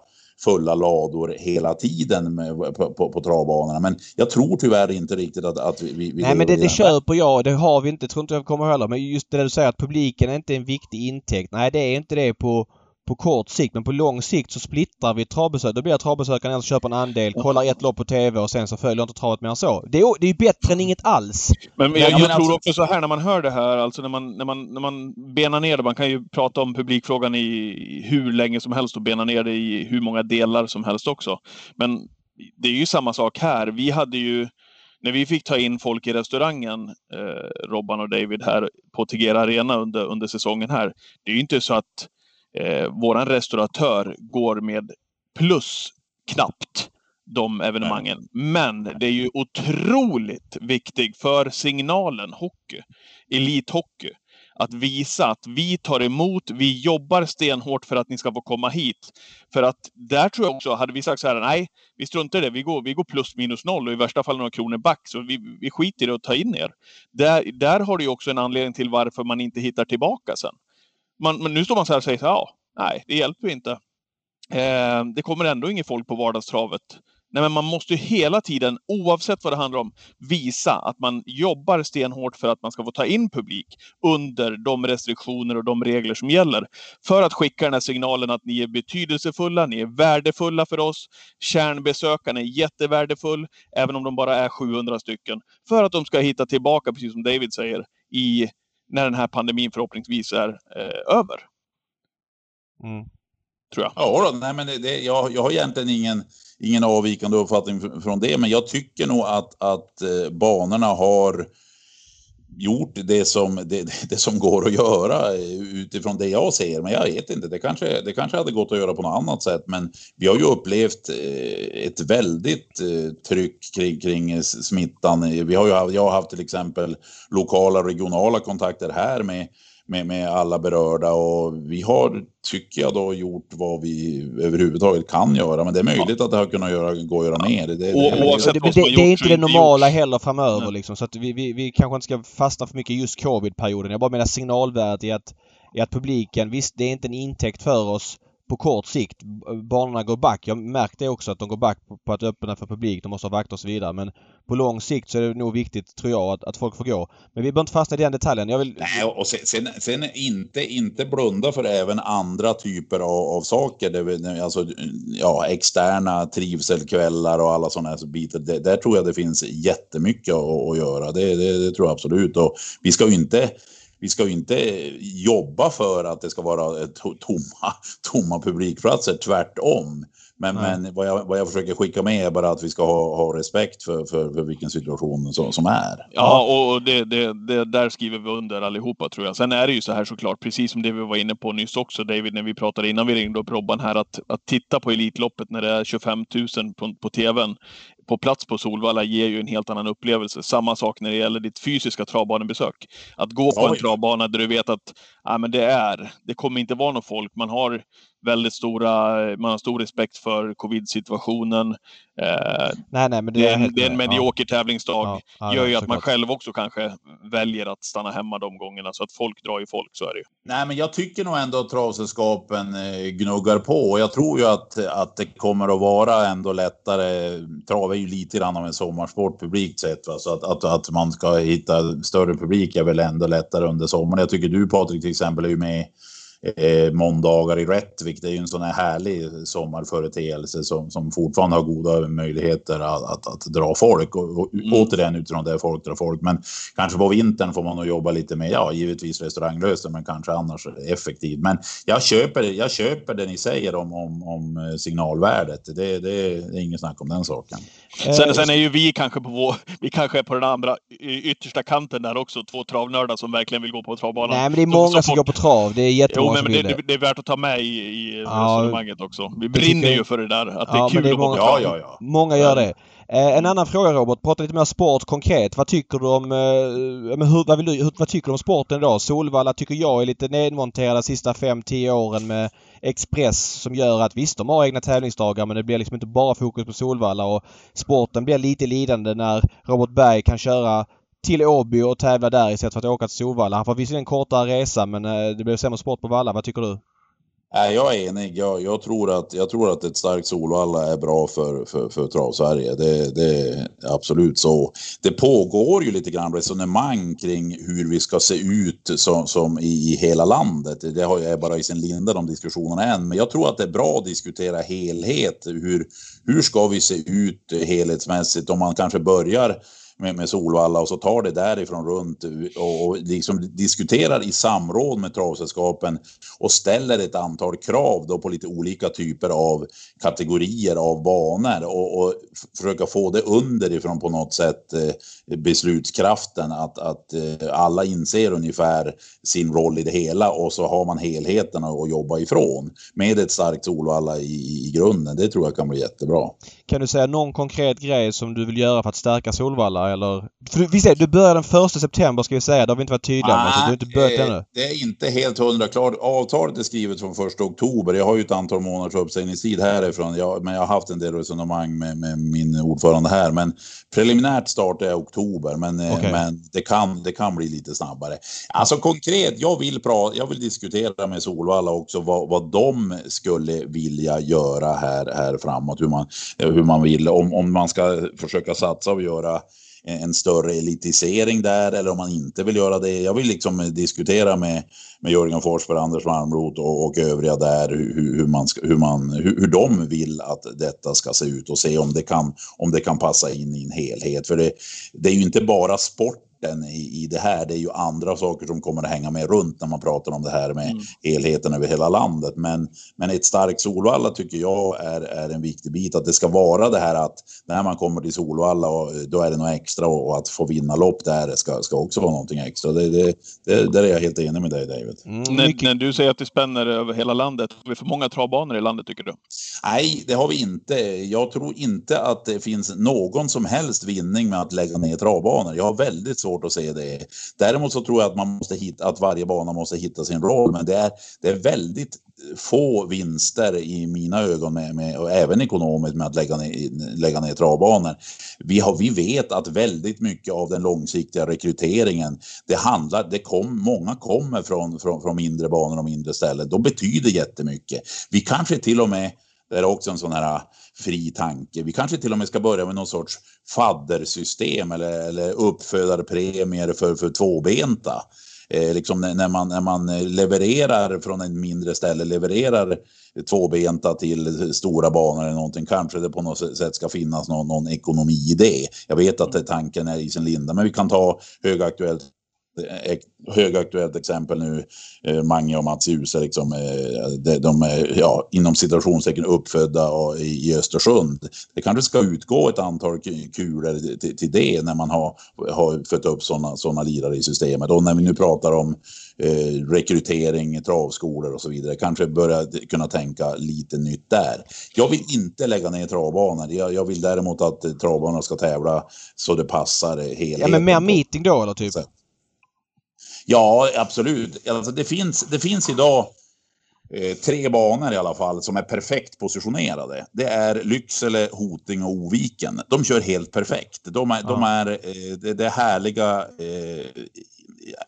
fulla lador hela tiden med, på, på, på travbanorna. Men jag tror tyvärr inte riktigt att, att vi, vi Nej men det, det köper jag. Det har vi inte. Tror inte jag kommer heller. Men just det du säger att publiken är inte en viktig intäkt. Nej det är inte det på, på kort sikt men på lång sikt så splittrar vi travbesök. Då blir travbesökaren den som köper en andel, kollar ett lopp på TV och sen så följer inte travet mer än så. Det är, det är bättre än inget alls. Men jag, Ja, jag men tror alltså- också så här när man hör det här, alltså när man, när man, när man benar ner det, man kan ju prata om publikfrågan i hur länge som helst och bena ner det i hur många delar som helst också. Men det är ju samma sak här. Vi hade ju, när vi fick ta in folk i restaurangen, eh, Robban och David här på Tegera Arena under, under säsongen här. Det är ju inte så att eh, våran restauratör går med plus knappt de evenemangen. Men det är ju otroligt viktigt för signalen hockey, elithockey, att visa att vi tar emot, vi jobbar stenhårt för att ni ska få komma hit. För att där tror jag också, hade vi sagt så här, nej, vi struntar i det, vi går, vi går plus minus noll och i värsta fall några kronor back, så vi, vi skiter i det och tar in er. Där, där har du ju också en anledning till varför man inte hittar tillbaka sen. Man, men nu står man så här och säger så här, ja, nej, det hjälper inte. Eh, det kommer ändå inget folk på vardagstravet. Nej, men man måste ju hela tiden, oavsett vad det handlar om, visa att man jobbar stenhårt för att man ska få ta in publik under de restriktioner och de regler som gäller. För att skicka den här signalen att ni är betydelsefulla, ni är värdefulla för oss. Kärnbesökarna är jättevärdefull, även om de bara är 700 stycken. För att de ska hitta tillbaka, precis som David säger, i när den här pandemin förhoppningsvis är eh, över. Mm. Tror jag. Ja, då, nej, men det, det, jag, jag har egentligen ingen, ingen avvikande uppfattning fr- från det, men jag tycker nog att, att eh, banorna har gjort det som, det, det som går att göra utifrån det jag ser. Men jag vet inte, det kanske, det kanske hade gått att göra på något annat sätt. Men vi har ju upplevt eh, ett väldigt eh, tryck kring, kring smittan. Vi har ju, jag har haft till exempel lokala och regionala kontakter här med med, med alla berörda och vi har, tycker jag då, gjort vad vi överhuvudtaget kan göra. Men det är möjligt att det har kunnat göra, gå att göra mer. Det, det, Och- det, vad det, har det är inte och det normala heller framöver Nej. liksom. Så att vi, vi, vi kanske inte ska fastna för mycket i just covid-perioden. Jag bara menar signalvärdet i att, i att publiken, visst det är inte en intäkt för oss på kort sikt. Banorna går back. Jag märkte också att de går back på, att öppna för publik. De måste ha vakter och så vidare. Men på lång sikt så är det nog viktigt, tror jag, att, att folk får gå. Men vi behöver inte fastna i den detaljen. Jag vill... Nej, och sen, sen, sen inte, inte blunda för även andra typer av, av saker. Det, alltså, ja, externa trivselkvällar och alla sådana här bitar. Det, där tror jag det finns jättemycket att, att göra. Det, det, det tror jag absolut. Och vi ska ju inte vi ska ju inte jobba för att det ska vara to- tomma, tomma publikplatser, tvärtom. Men, men vad, jag, vad jag försöker skicka med är bara att vi ska ha, ha respekt för, för, för vilken situation som, som är. Ja, och- och det, det, det, där skriver vi under allihopa tror jag. Sen är det ju så här såklart, precis som det vi var inne på nyss också David, när vi pratade innan vi ringde upp Robban här, att, att titta på Elitloppet när det är 25 000 på, på TVn på plats på Solvalla ger ju en helt annan upplevelse. Samma sak när det gäller ditt fysiska travbanebesök. Att gå på Ja, en ja. travbana där du vet att ja, men det är, det kommer inte vara någon folk. Man har väldigt stora, man har stor respekt för covid-situationen. Eh, Nej, nej, men det, det är en, det är en med. medioker tävlingsdag. Ja, ja, gör ja, ju att man såklart. själv också kanske väljer att stanna hemma de gångerna. Så att folk drar ju folk, så är det ju. Nej, men jag tycker nog ändå att travsällskapen eh, gnuggar på och jag tror ju att, att det kommer att vara ändå lättare. Trav är ju lite grann av en sommarsport publikt sett, va? så att, att, att man ska hitta större publik är väl ändå lättare under sommaren. Jag tycker du Patrik till exempel är ju med eh, måndagar i Rättvik. Det är ju en sån här härlig sommarföreteelse som, som fortfarande har goda möjligheter att, att, att dra folk. Och, och Mm. återigen utifrån det folk drar folk. Men kanske på vintern får man nog jobba lite med, ja givetvis restauranglöst, men kanske annars effektivt. Men jag köper, jag köper det ni säger om, om, om eh, signalvärdet. Det, det, det är inget snack om den saken. Eh, Sen, sen är ju vi kanske på vår, vi kanske är på den andra yttersta kanten där också. Två travnördar som verkligen vill gå på travbanan. Nej, men det är Som- många som folk- går på trav. Det är Jo, jättemånga men som det, vill det. det, är värt att ta med i, i Ja, resonemanget också. Vi brinner ju för det där. Att det Ja, är men kul det är att gå på trav. Ja, ja, ja. Många gör det. Eh, en annan fråga Robert, prata lite mer sport konkret. Vad tycker du om, eh, men hur, vad, vill du, hur, vad tycker du om sporten idag? Solvalla tycker jag är lite nedmonterad de sista 5-10 åren med Express som gör att visst de har egna tävlingsdagar men det blir liksom inte bara fokus på Solvalla och sporten blir lite lidande när Robert Berg kan köra till Åby och tävla där istället för att åka till Solvalla. Han får visserligen en kortare resa men eh, det blir sämre sport på Valla. Vad tycker du? Nej, jag är enig. Jag, jag, tror att, jag tror att ett starkt Solvalla är bra för, för, för Trav-Sverige. Det, det är absolut så. Det pågår ju lite grann resonemang kring hur vi ska se ut som, som i, i hela landet. Det har jag bara i sin linda de diskussionerna än. Men jag tror att det är bra att diskutera helhet. Hur, hur ska vi se ut helhetsmässigt om man kanske börjar med, med Solvalla och så tar det därifrån runt och, och liksom diskuterar i samråd med travsällskapen och ställer ett antal krav då på lite olika typer av kategorier av banor och, och försöka få det underifrån på något sätt eh, beslutskraften att, att eh, alla inser ungefär sin roll i det hela och så har man helheten att jobba ifrån med ett starkt Solvalla i, i grunden. Det tror jag kan bli jättebra. Kan du säga någon konkret grej som du vill göra för att stärka Solvalla eller? För du, vi säger, du börjar den första september ska vi säga. Det har vi inte varit tydliga med. Så du har inte börjat eh, ännu. Det är inte helt hundra klart. Avtalet är skrivet från första oktober. Jag har ju ett antal månaders uppsägningstid härifrån. Jag, men jag har haft en del resonemang med, med min ordförande här. Men preliminärt start är oktober. Men, eh, Okej. men det, kan, det kan bli lite snabbare. Alltså konkret, jag vill, pra, jag vill diskutera med Solvalla också vad, vad de skulle vilja göra här, här framåt. Hur man, hur man vill, om, om man ska försöka satsa och göra en större elitisering där eller om man inte vill göra det. Jag vill liksom diskutera med, med Jörgen Forsberg, Anders Malmroth och, och övriga där hur, hur, man ska, hur, man, hur, hur de vill att detta ska se ut och se om det kan, om det kan passa in i en helhet. För det, det är ju inte bara sport sporten i, i det här, det är ju andra saker som kommer att hänga med runt när man pratar om det här med Mm. helheten över hela landet. Men, men ett starkt Solvalla tycker jag är, är en viktig bit. Att det ska vara det här att när man kommer till Solvalla och då är det något extra och, och att få vinna lopp där ska, ska också vara någonting extra. Det, det, det, där är jag helt enig med dig David. Mm, När, mycket- när du säger att det spänner över hela landet, har vi för många travbanor i landet tycker du? Nej, det har vi inte. Jag tror inte att det finns någon som helst vinning med att lägga ner travbanor. Jag har väldigt svårt att se det. Däremot så tror jag att man måste hitta, att varje bana måste hitta sin roll, men det är, det är väldigt få vinster i mina ögon med, med, och även ekonomiskt med att lägga ner, lägga ner travbanor. Vi, har, vi vet att väldigt mycket av den långsiktiga rekryteringen, det handlar, det kom, många kommer från, från, från mindre banor och mindre ställen. De betyder jättemycket. Vi kanske till och med det är också en sån här fri tanke. Vi kanske till och med ska börja med någon sorts faddersystem eller, eller uppfödarpremier för, för tvåbenta. Eh, liksom när, man, när man levererar från en mindre ställe, levererar tvåbenta till stora banor eller någonting, kanske det på något sätt ska finnas någon, någon ekonomi i det. Jag vet att det, tanken är i sin linda, men vi kan ta högaktuellt högaktuellt exempel nu, eh, Mange och Mats Djuse, liksom, eh, de, de är ja, inom citationstecken uppfödda och, i, i Östersund. Det kanske ska utgå ett antal ku- kulor till, till det när man har, har fött upp sådana såna lirare i systemet. Och när vi nu pratar om eh, rekrytering, travskolor och så vidare, kanske börja kunna tänka lite nytt där. Jag vill inte lägga ner travbanor. Jag, jag vill däremot att eh, travbanorna ska tävla så det passar eh, helheten. Ja men mer meeting då eller typ? så. Ja, absolut. Alltså, det, finns, det finns idag eh, tre banor i alla fall som är perfekt positionerade. Det är Lycksele, Hoting och Oviken. De kör helt perfekt. De är, de Ja. är eh, det, det är härliga eh,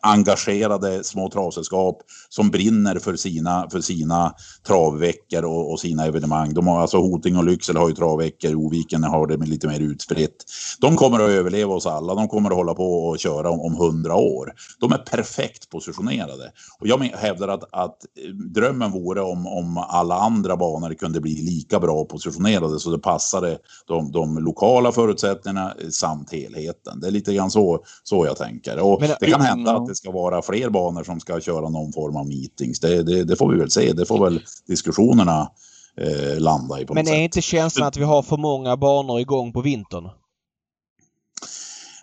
engagerade små travsällskap som brinner för sina, för sina travveckor och, och sina evenemang. De har, alltså Hoting och Lycksele har ju travveckor, Oviken har det lite mer utspritt. De kommer att överleva oss alla. De kommer att hålla på och köra om, 100 år. De är perfekt positionerade. Och jag hävdar att, att eh, drömmen vore om, om alla andra banor kunde bli lika bra positionerade så det passade de, de lokala förutsättningarna eh, samt helheten. Det är lite grann så, så jag tänker. Och Men- det kan hända Ja. att det ska vara fler banor som ska köra någon form av meetings. Det, det, det får vi väl se. Det får väl diskussionerna eh, landa i på Men något är sätt. inte känslan att vi har för många banor igång på vintern?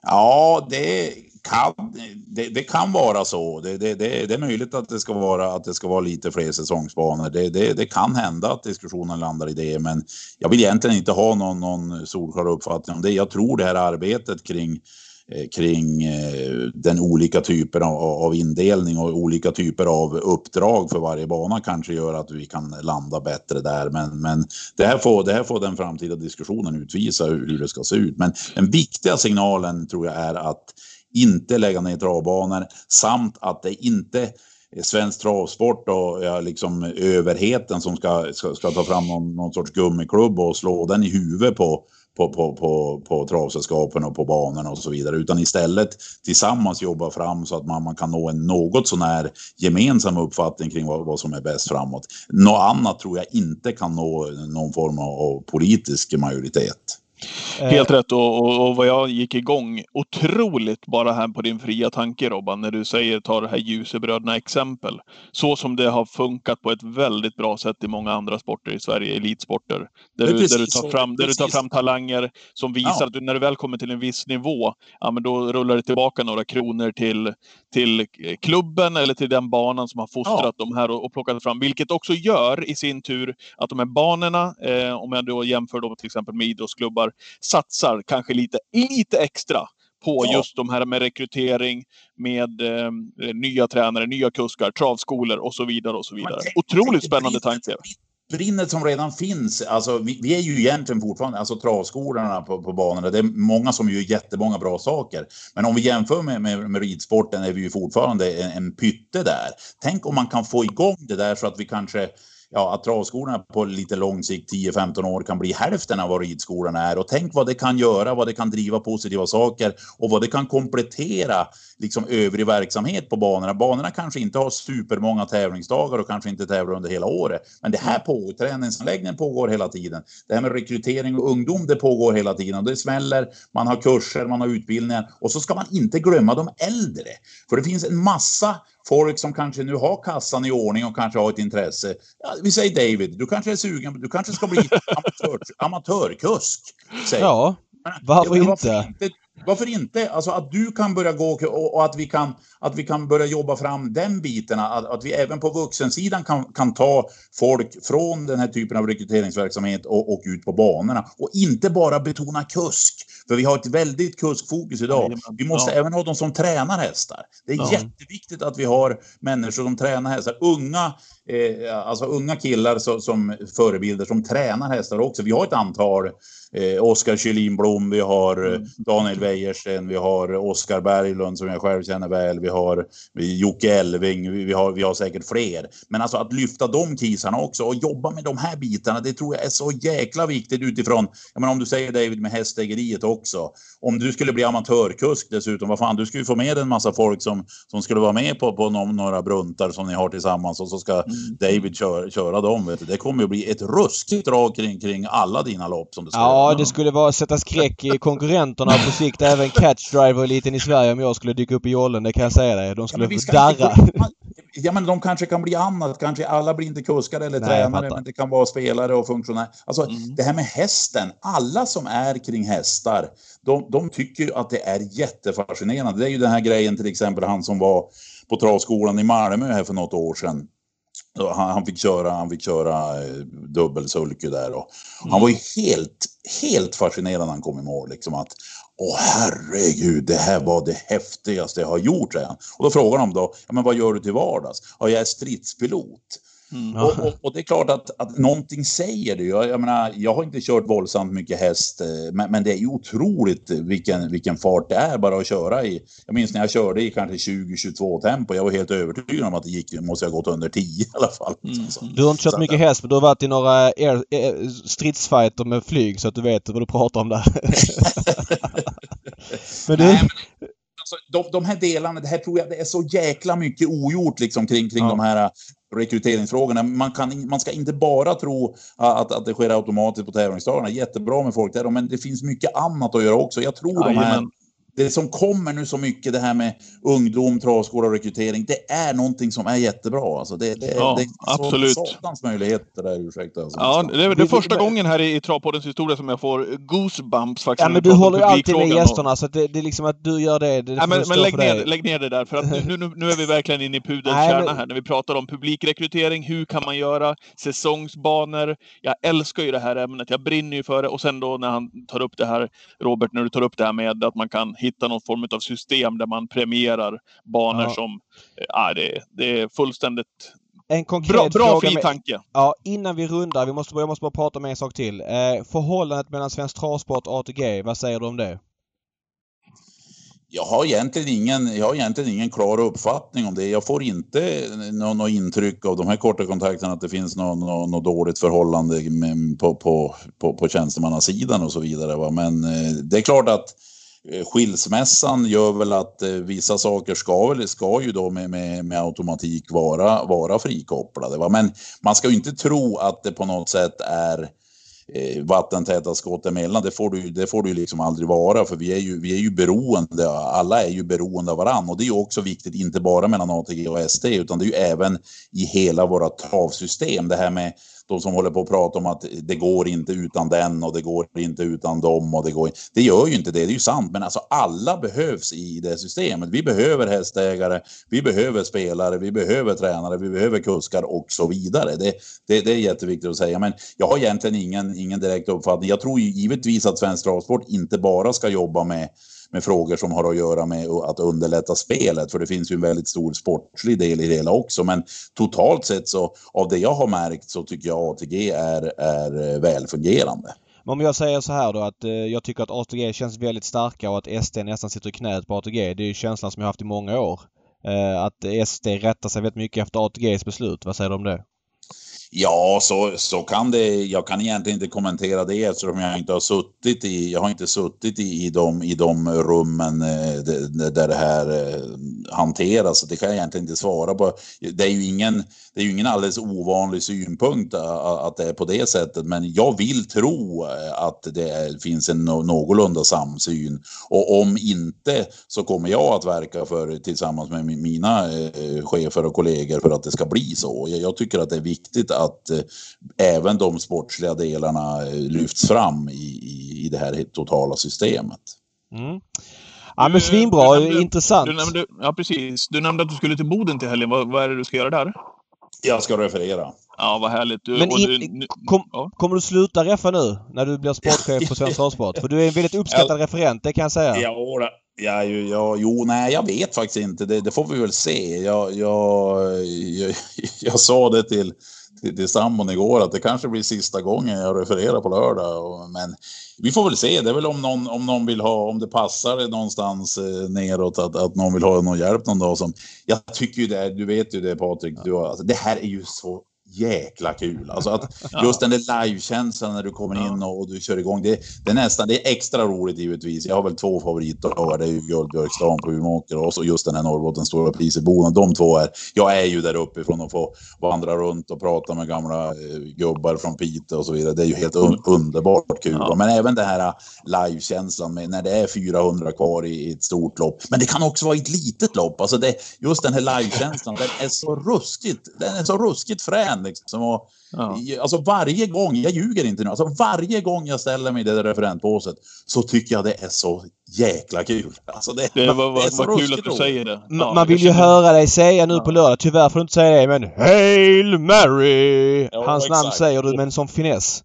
Ja, det kan, det, det kan vara så. Det, det, det, är möjligt att det ska vara, att det ska vara lite fler säsongsbanor. Det, kan hända att diskussionen landar i det, men jag vill egentligen inte ha någon, någon solklar uppfattning om det. Jag tror det här arbetet kring Eh, kring eh, den olika typer av, av indelning och olika typer av uppdrag för varje bana kanske gör att vi kan landa bättre där. Men, men det, här får, det här får den framtida diskussionen utvisa hur, hur det ska se ut. Men den viktiga signalen tror jag är att inte lägga ner travbanor samt att det inte svensk travsport och ja, liksom överheten som ska, ska, ska ta fram någon, någon sorts gummiklubb och slå den i huvudet på, på, på, på, på travsällskapen och på banorna och så vidare. Utan istället tillsammans jobba fram så att man, man kan nå en något sånär gemensam uppfattning kring vad, vad som är bäst framåt. Något annat tror jag inte kan nå någon form av politisk majoritet. Eh, Helt rätt och, och, och, vad jag gick igång otroligt bara här på din fria tanke Robban, när du säger ta det här Ljusebröderna exempel. Så som det har funkat på ett väldigt bra sätt i många andra sporter i Sverige, elitsporter. Där, du, där du, tar fram, där du tar fram talanger som visar ja. att du, när du väl kommer till en viss nivå, ja men då rullar det tillbaka några kronor till, till klubben eller till den banan som har fostrat ja. de här och, och plockat fram. Vilket också gör i sin tur att de här banorna, eh, om jag då jämför dem till exempel med idrottsklubbar, satsar kanske lite, lite extra på ja. just de här med rekrytering, med eh, nya tränare, nya kuskar, travskolor och så vidare. och så vidare. Otroligt spännande tanke. Brinnet som redan finns, alltså vi, vi, är ju egentligen fortfarande, alltså travskolorna på, på banorna, det är många som gör jättemånga bra saker. Men om vi jämför med, med, med ridsporten är vi ju fortfarande en, en pytte där. Tänk om man kan få igång det där så att vi kanske ja, att travskolorna på lite lång sikt, 10-15 år, kan bli hälften av vad ridskolorna är. Och tänk vad det kan göra, vad det kan driva positiva saker och vad det kan komplettera liksom övrig verksamhet på banorna. Banorna kanske inte har supermånga tävlingsdagar och kanske inte tävlar under hela året. Men det här pågår, träningsanläggningen pågår hela tiden. Det här med rekrytering och ungdom, det pågår hela tiden. Och det smäller, man har kurser, man har utbildningar. Och så ska man inte glömma de äldre. För det finns en massa folk som kanske nu har kassan i ordning och kanske har ett intresse. Ja, vi säger David, du kanske är sugen, du kanske ska bli amatör, amatörkusk. Säg. Ja, varför, ja, varför inte? inte? Varför inte? Alltså att du kan börja gå och att vi kan, att vi kan börja jobba fram den biten. Att, att vi även på vuxensidan kan, kan ta folk från den här typen av rekryteringsverksamhet och, och ut på banorna. Och inte bara betona kusk. För vi har ett väldigt kuskfokus idag. Vi måste ja. även ha de som tränar hästar. Det är ja. jätteviktigt att vi har människor som tränar hästar. Unga, eh, alltså unga killar så, som förebilder som tränar hästar också. Vi har ett antal eh, Oskar Kylinblom, vi har eh, mm. Daniel Wäjersten, vi har Oskar Berglund som jag själv känner väl, vi har Jocke Elving, vi, har, vi har säkert fler. Men alltså att lyfta de kisarna också och jobba med de här bitarna, det tror jag är så jäkla viktigt utifrån, jag menar om du säger David med hästägeriet också, om du skulle bli amatörkusk dessutom, vad fan, du skulle ju få med en massa folk som, som skulle vara med på, på någon, några bruntar som ni har tillsammans och så ska mm. David köra, köra dem. Vet du. Det kommer ju bli ett ruskigt drag kring, kring alla dina lopp som det ska Ja, det skulle vara sätta skräck i konkurrenterna på sikt även Catch Driver-eliten i Sverige om jag skulle dyka upp i jollen, det kan jag säga dig. De skulle ja, darra. Ja, men de kanske kan bli annat. Kanske alla blir inte kuskar eller Nej, tränare, men det kan vara spelare och funktionärer. Alltså, mm. det här med hästen. Alla som är kring hästar, de, de tycker att det är jättefascinerande. Det är ju den här grejen, till exempel han som var på travskolan i Malmö här för något år sedan. Han, han, fick köra, han fick köra eh, dubbelsulky där och mm. han var ju helt, helt fascinerad när han kom i mål. Liksom att, Åh herregud, det här var det häftigaste jag har gjort, säger han. Och då frågar de då, ja, men vad gör du till vardags? Ja, jag är stridspilot. Mm. Och, och, och, det är klart att, att någonting säger det. Jag, jag, menar, jag har inte kört våldsamt mycket häst, eh, men, men det är ju otroligt vilken, vilken fart det är bara att köra i. Jag minns när jag körde i kanske 20-22 tempo. Jag var helt övertygad om att det gick, måste jag gått under 10 i alla fall. Mm. Du har inte kört så mycket häst, men du har varit i några air, air, stridsfighter med flyg så att du vet vad du pratar om där. men du... Nej, men alltså, de, de här delarna, det här tror jag det är så jäkla mycket ogjort liksom kring, kring ja. de här rekryteringsfrågorna. Man, kan, man ska inte bara tro att, att det sker automatiskt på tävlingsdagarna. Jättebra med folk där, men det finns mycket annat att göra också. Jag tror ja, de här, det som kommer nu så mycket, det här med ungdom, travskola och rekrytering, det är någonting som är jättebra. Alltså det, det, ja, det är absolut. satans möjligheter där, ursäkta. Alltså. Ja, det är, det är första gången här i Travpoddens historia som jag får goosebumps faktiskt. Ja, men du håller ju alltid med gästerna, och... så det, det är liksom att du gör det. det ja, men, men lägg, ner, lägg ner det där, för att nu, nu, nu är vi verkligen inne i pudelns kärna men... här, när vi pratar om publikrekrytering, hur kan man göra, säsongsbanor. Jag älskar ju det här ämnet, jag brinner ju för det. Och sen då när han tar upp det här, Robert, när du tar upp det här med att man kan hitta någon form av system där man premierar banor ja. som... Ja, det, det är fullständigt en konkret bra, bra fri med, tanke. Ja, innan vi rundar, vi måste, jag måste bara prata om en sak till. Eh, förhållandet mellan Svensk Travsport och ATG, vad säger du om det? Jag har, egentligen ingen, jag har egentligen ingen klar uppfattning om det. Jag får inte något, något intryck av de här korta kontakterna att det finns något, något, något dåligt förhållande med, på, på, på, på tjänstemannasidan och så vidare. Va? Men eh, det är klart att eh, Eh, skilsmässan gör väl att eh, vissa saker ska, väl, ska ju då med, med, med automatik vara, vara frikopplade. Va? Men man ska ju inte tro att det på något sätt är eh, vattentäta skott emellan. Det får du, det får du liksom aldrig vara för vi är, ju, vi är ju beroende. Alla är ju beroende av varandra och det är ju också viktigt, inte bara mellan ATG och ST utan det är ju även i hela våra travsystem. Det här med de som håller på att prata om att det går inte utan den och det går inte utan dem och det går Det gör ju inte det, det är ju sant, men alltså alla behövs i det systemet. Vi behöver hästägare, vi behöver spelare, vi behöver tränare, vi behöver kuskar och så vidare. Det, det, det är jätteviktigt att säga, men jag har egentligen ingen, ingen direkt uppfattning. Jag tror ju givetvis att Svensk Travsport inte bara ska jobba med med frågor som har att göra med att underlätta spelet. För det finns ju en väldigt stor sportslig del i det hela också. Men totalt sett så av det jag har märkt så tycker jag ATG är, är eh, välfungerande. Men Om jag säger så här då att eh, jag tycker att ATG känns väldigt starka och att SD nästan sitter i knät på ATG. Det är ju känslan som jag haft i många år. Eh, att SD rättar sig väldigt mycket efter ATGs beslut. Vad säger du om det? Ja, så, så kan det. Jag kan egentligen inte kommentera det eftersom jag inte har suttit i, jag har inte suttit i, i, de, i de rummen eh, där det här eh, hanteras. Det kan jag egentligen inte svara på. Det är ju ingen, det är ju ingen alldeles ovanlig synpunkt att det är på det sättet, men jag vill tro eh, att det finns en någorlunda samsyn. Och om inte så kommer jag att verka för tillsammans med mina eh, chefer och kollegor för att det ska bli så. Jag tycker att det är viktigt att eh, även de sportsliga delarna eh, lyfts fram i, i, i det här totala systemet. Mm. Ja men svinbra, nämnde, intressant. Du nämnde, ja precis. Du nämnde att du skulle till Boden till helgen. Vad, vad är det du ska göra där? Jag ska referera. Ja, vad härligt. Du, men in, du, kom, ja. kommer du sluta reffa nu när du blir sportchef på Svensk Travsport? För du är en väldigt uppskattad ja. referent, det kan jag säga. Ja, Ja, ja, jo, nej, jag vet faktiskt inte. Det, det får vi väl se. Jag, jag, jag, jag sa det till, till, till sambon igår att det kanske blir sista gången jag refererar på lördag. Och, men vi får väl se. Det är väl om någon, om någon vill ha, om det passar någonstans eh, neråt att, att någon vill ha någon hjälp någon dag. Som, jag tycker ju det, du vet ju det Patrik, du, alltså, det här är ju så jäkla kul. Alltså att just den där livekänslan när du kommer in och, och, du kör igång. Det, det är nästan, det är extra roligt givetvis. Jag har väl två favoriter. Det är ju Guldbjörksdagen på Umeåker och så just den här Norrbottens stora pris i Boden. De två är, jag är ju där uppifrån och får vandra runt och prata med gamla eh, gubbar från Piteå och så vidare. Det är ju helt un underbart kul. Ja. Men även den här livekänslan med när det är 400 kvar i, i ett stort lopp. Men det kan också vara i ett litet lopp. Alltså det, just den här livekänslan, den är så ruskigt, den är så ruskigt frän Liksom. Och, ja. Alltså varje gång, jag ljuger inte nu, alltså varje gång jag ställer mig i det där referentbåset så tycker jag det är så jäkla kul. Alltså det, det var, var, det var kul att du säger det. Ja, man vill ju höra dig säga nu ja. på lördag, tyvärr får du inte säga det, men Hail Mary! Hans exakt. namn säger du med en sån finess.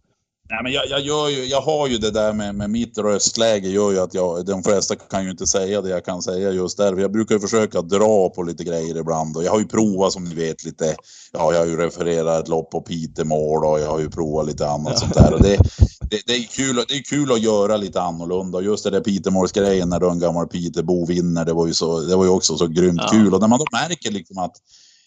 Nej, men jag, jag, gör ju, jag har ju det där med, med mitt röstläge gör ju att jag, de flesta kan ju inte säga det jag kan säga just därför. Jag brukar ju försöka dra på lite grejer ibland och jag har ju provat som ni vet lite, ja jag har ju refererat ett lopp på Pitemål och jag har ju provat lite annat ja. sånt där. Och det, det, det, är kul, det är kul att göra lite annorlunda och just det där Pitemålsgrejen när en gammal Pitebo vinner, det var ju, så, det var ju också så grymt ja. kul och när man då märker liksom att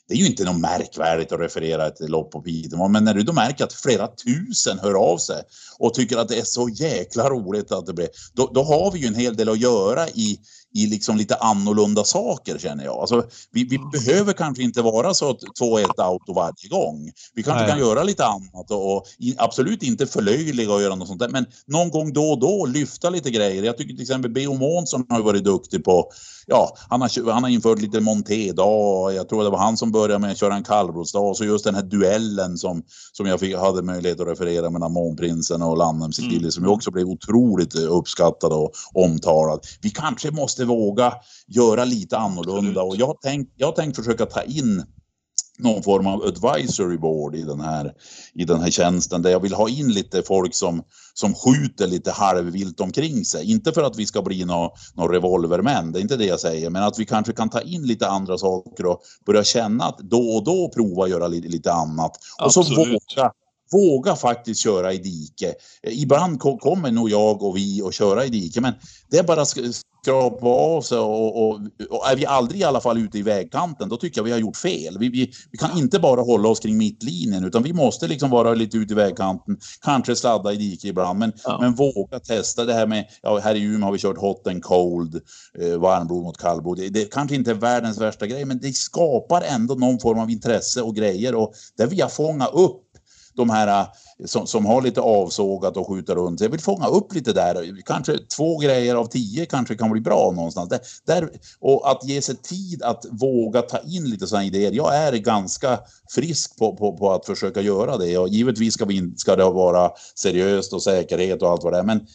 det är ju inte något märkvärdigt att referera ett lopp på Piteå, men när du då märker att flera tusen hör av sig och tycker att det är så jäkla roligt att det blir, då, då har vi ju en hel del att göra i, i liksom lite annorlunda saker känner jag. Alltså, vi, vi behöver kanske inte vara så 2-1 auto varje gång. Vi kanske Nej. kan göra lite annat och, och absolut inte förlöjliga och göra något sånt där. Men någon gång då och då lyfta lite grejer. Jag tycker till exempel B.O. Månsson har varit duktig på, ja, han har, han har infört lite monté-dag. Jag tror det var han som började med att köra en kallblodsdag. Så just den här duellen som, som jag fick, hade möjlighet att referera mellan Månprinsen och Lannem Sikili mm. som också blev otroligt uppskattad och omtalad. Vi kanske måste våga göra lite annorlunda. Och jag har tänkt, jag har tänkt försöka ta in någon form av advisory board i den här, i den här tjänsten där jag vill ha in lite folk som, som skjuter lite halvvilt omkring sig. Inte för att vi ska bli några nå revolvermän, det är inte det jag säger, men att vi kanske kan ta in lite andra saker och börja känna att då och då prova göra lite, lite annat. Och så våga våga faktiskt köra i dike. Ibland kommer nog jag och vi att köra i dike men det är bara skrapa av sig och, och, och, är vi aldrig i alla fall ute i vägkanten då tycker jag vi har gjort fel. Vi, vi, vi kan inte bara hålla oss kring mittlinjen utan vi måste liksom vara lite ute i vägkanten. Kanske sladda i dike ibland men, ja. men våga testa det här med, ja här i Umeå har vi kört hot and cold, eh, varmblod mot kallblod. Det, det kanske inte är världens värsta grej men det skapar ändå någon form av intresse och grejer och där vi har fångat upp de här eh, som, som har lite avsågat och skjuter runt. Jag vill fånga upp lite där. Kanske två grejer av tio kanske kan bli bra någonstans. Där, där, och att ge sig tid att våga ta in lite sådana idéer. Jag är ganska frisk på, på, på att försöka göra det. Och givetvis ska, vi, ska det vara seriöst och säkerhet och allt vad det är. Men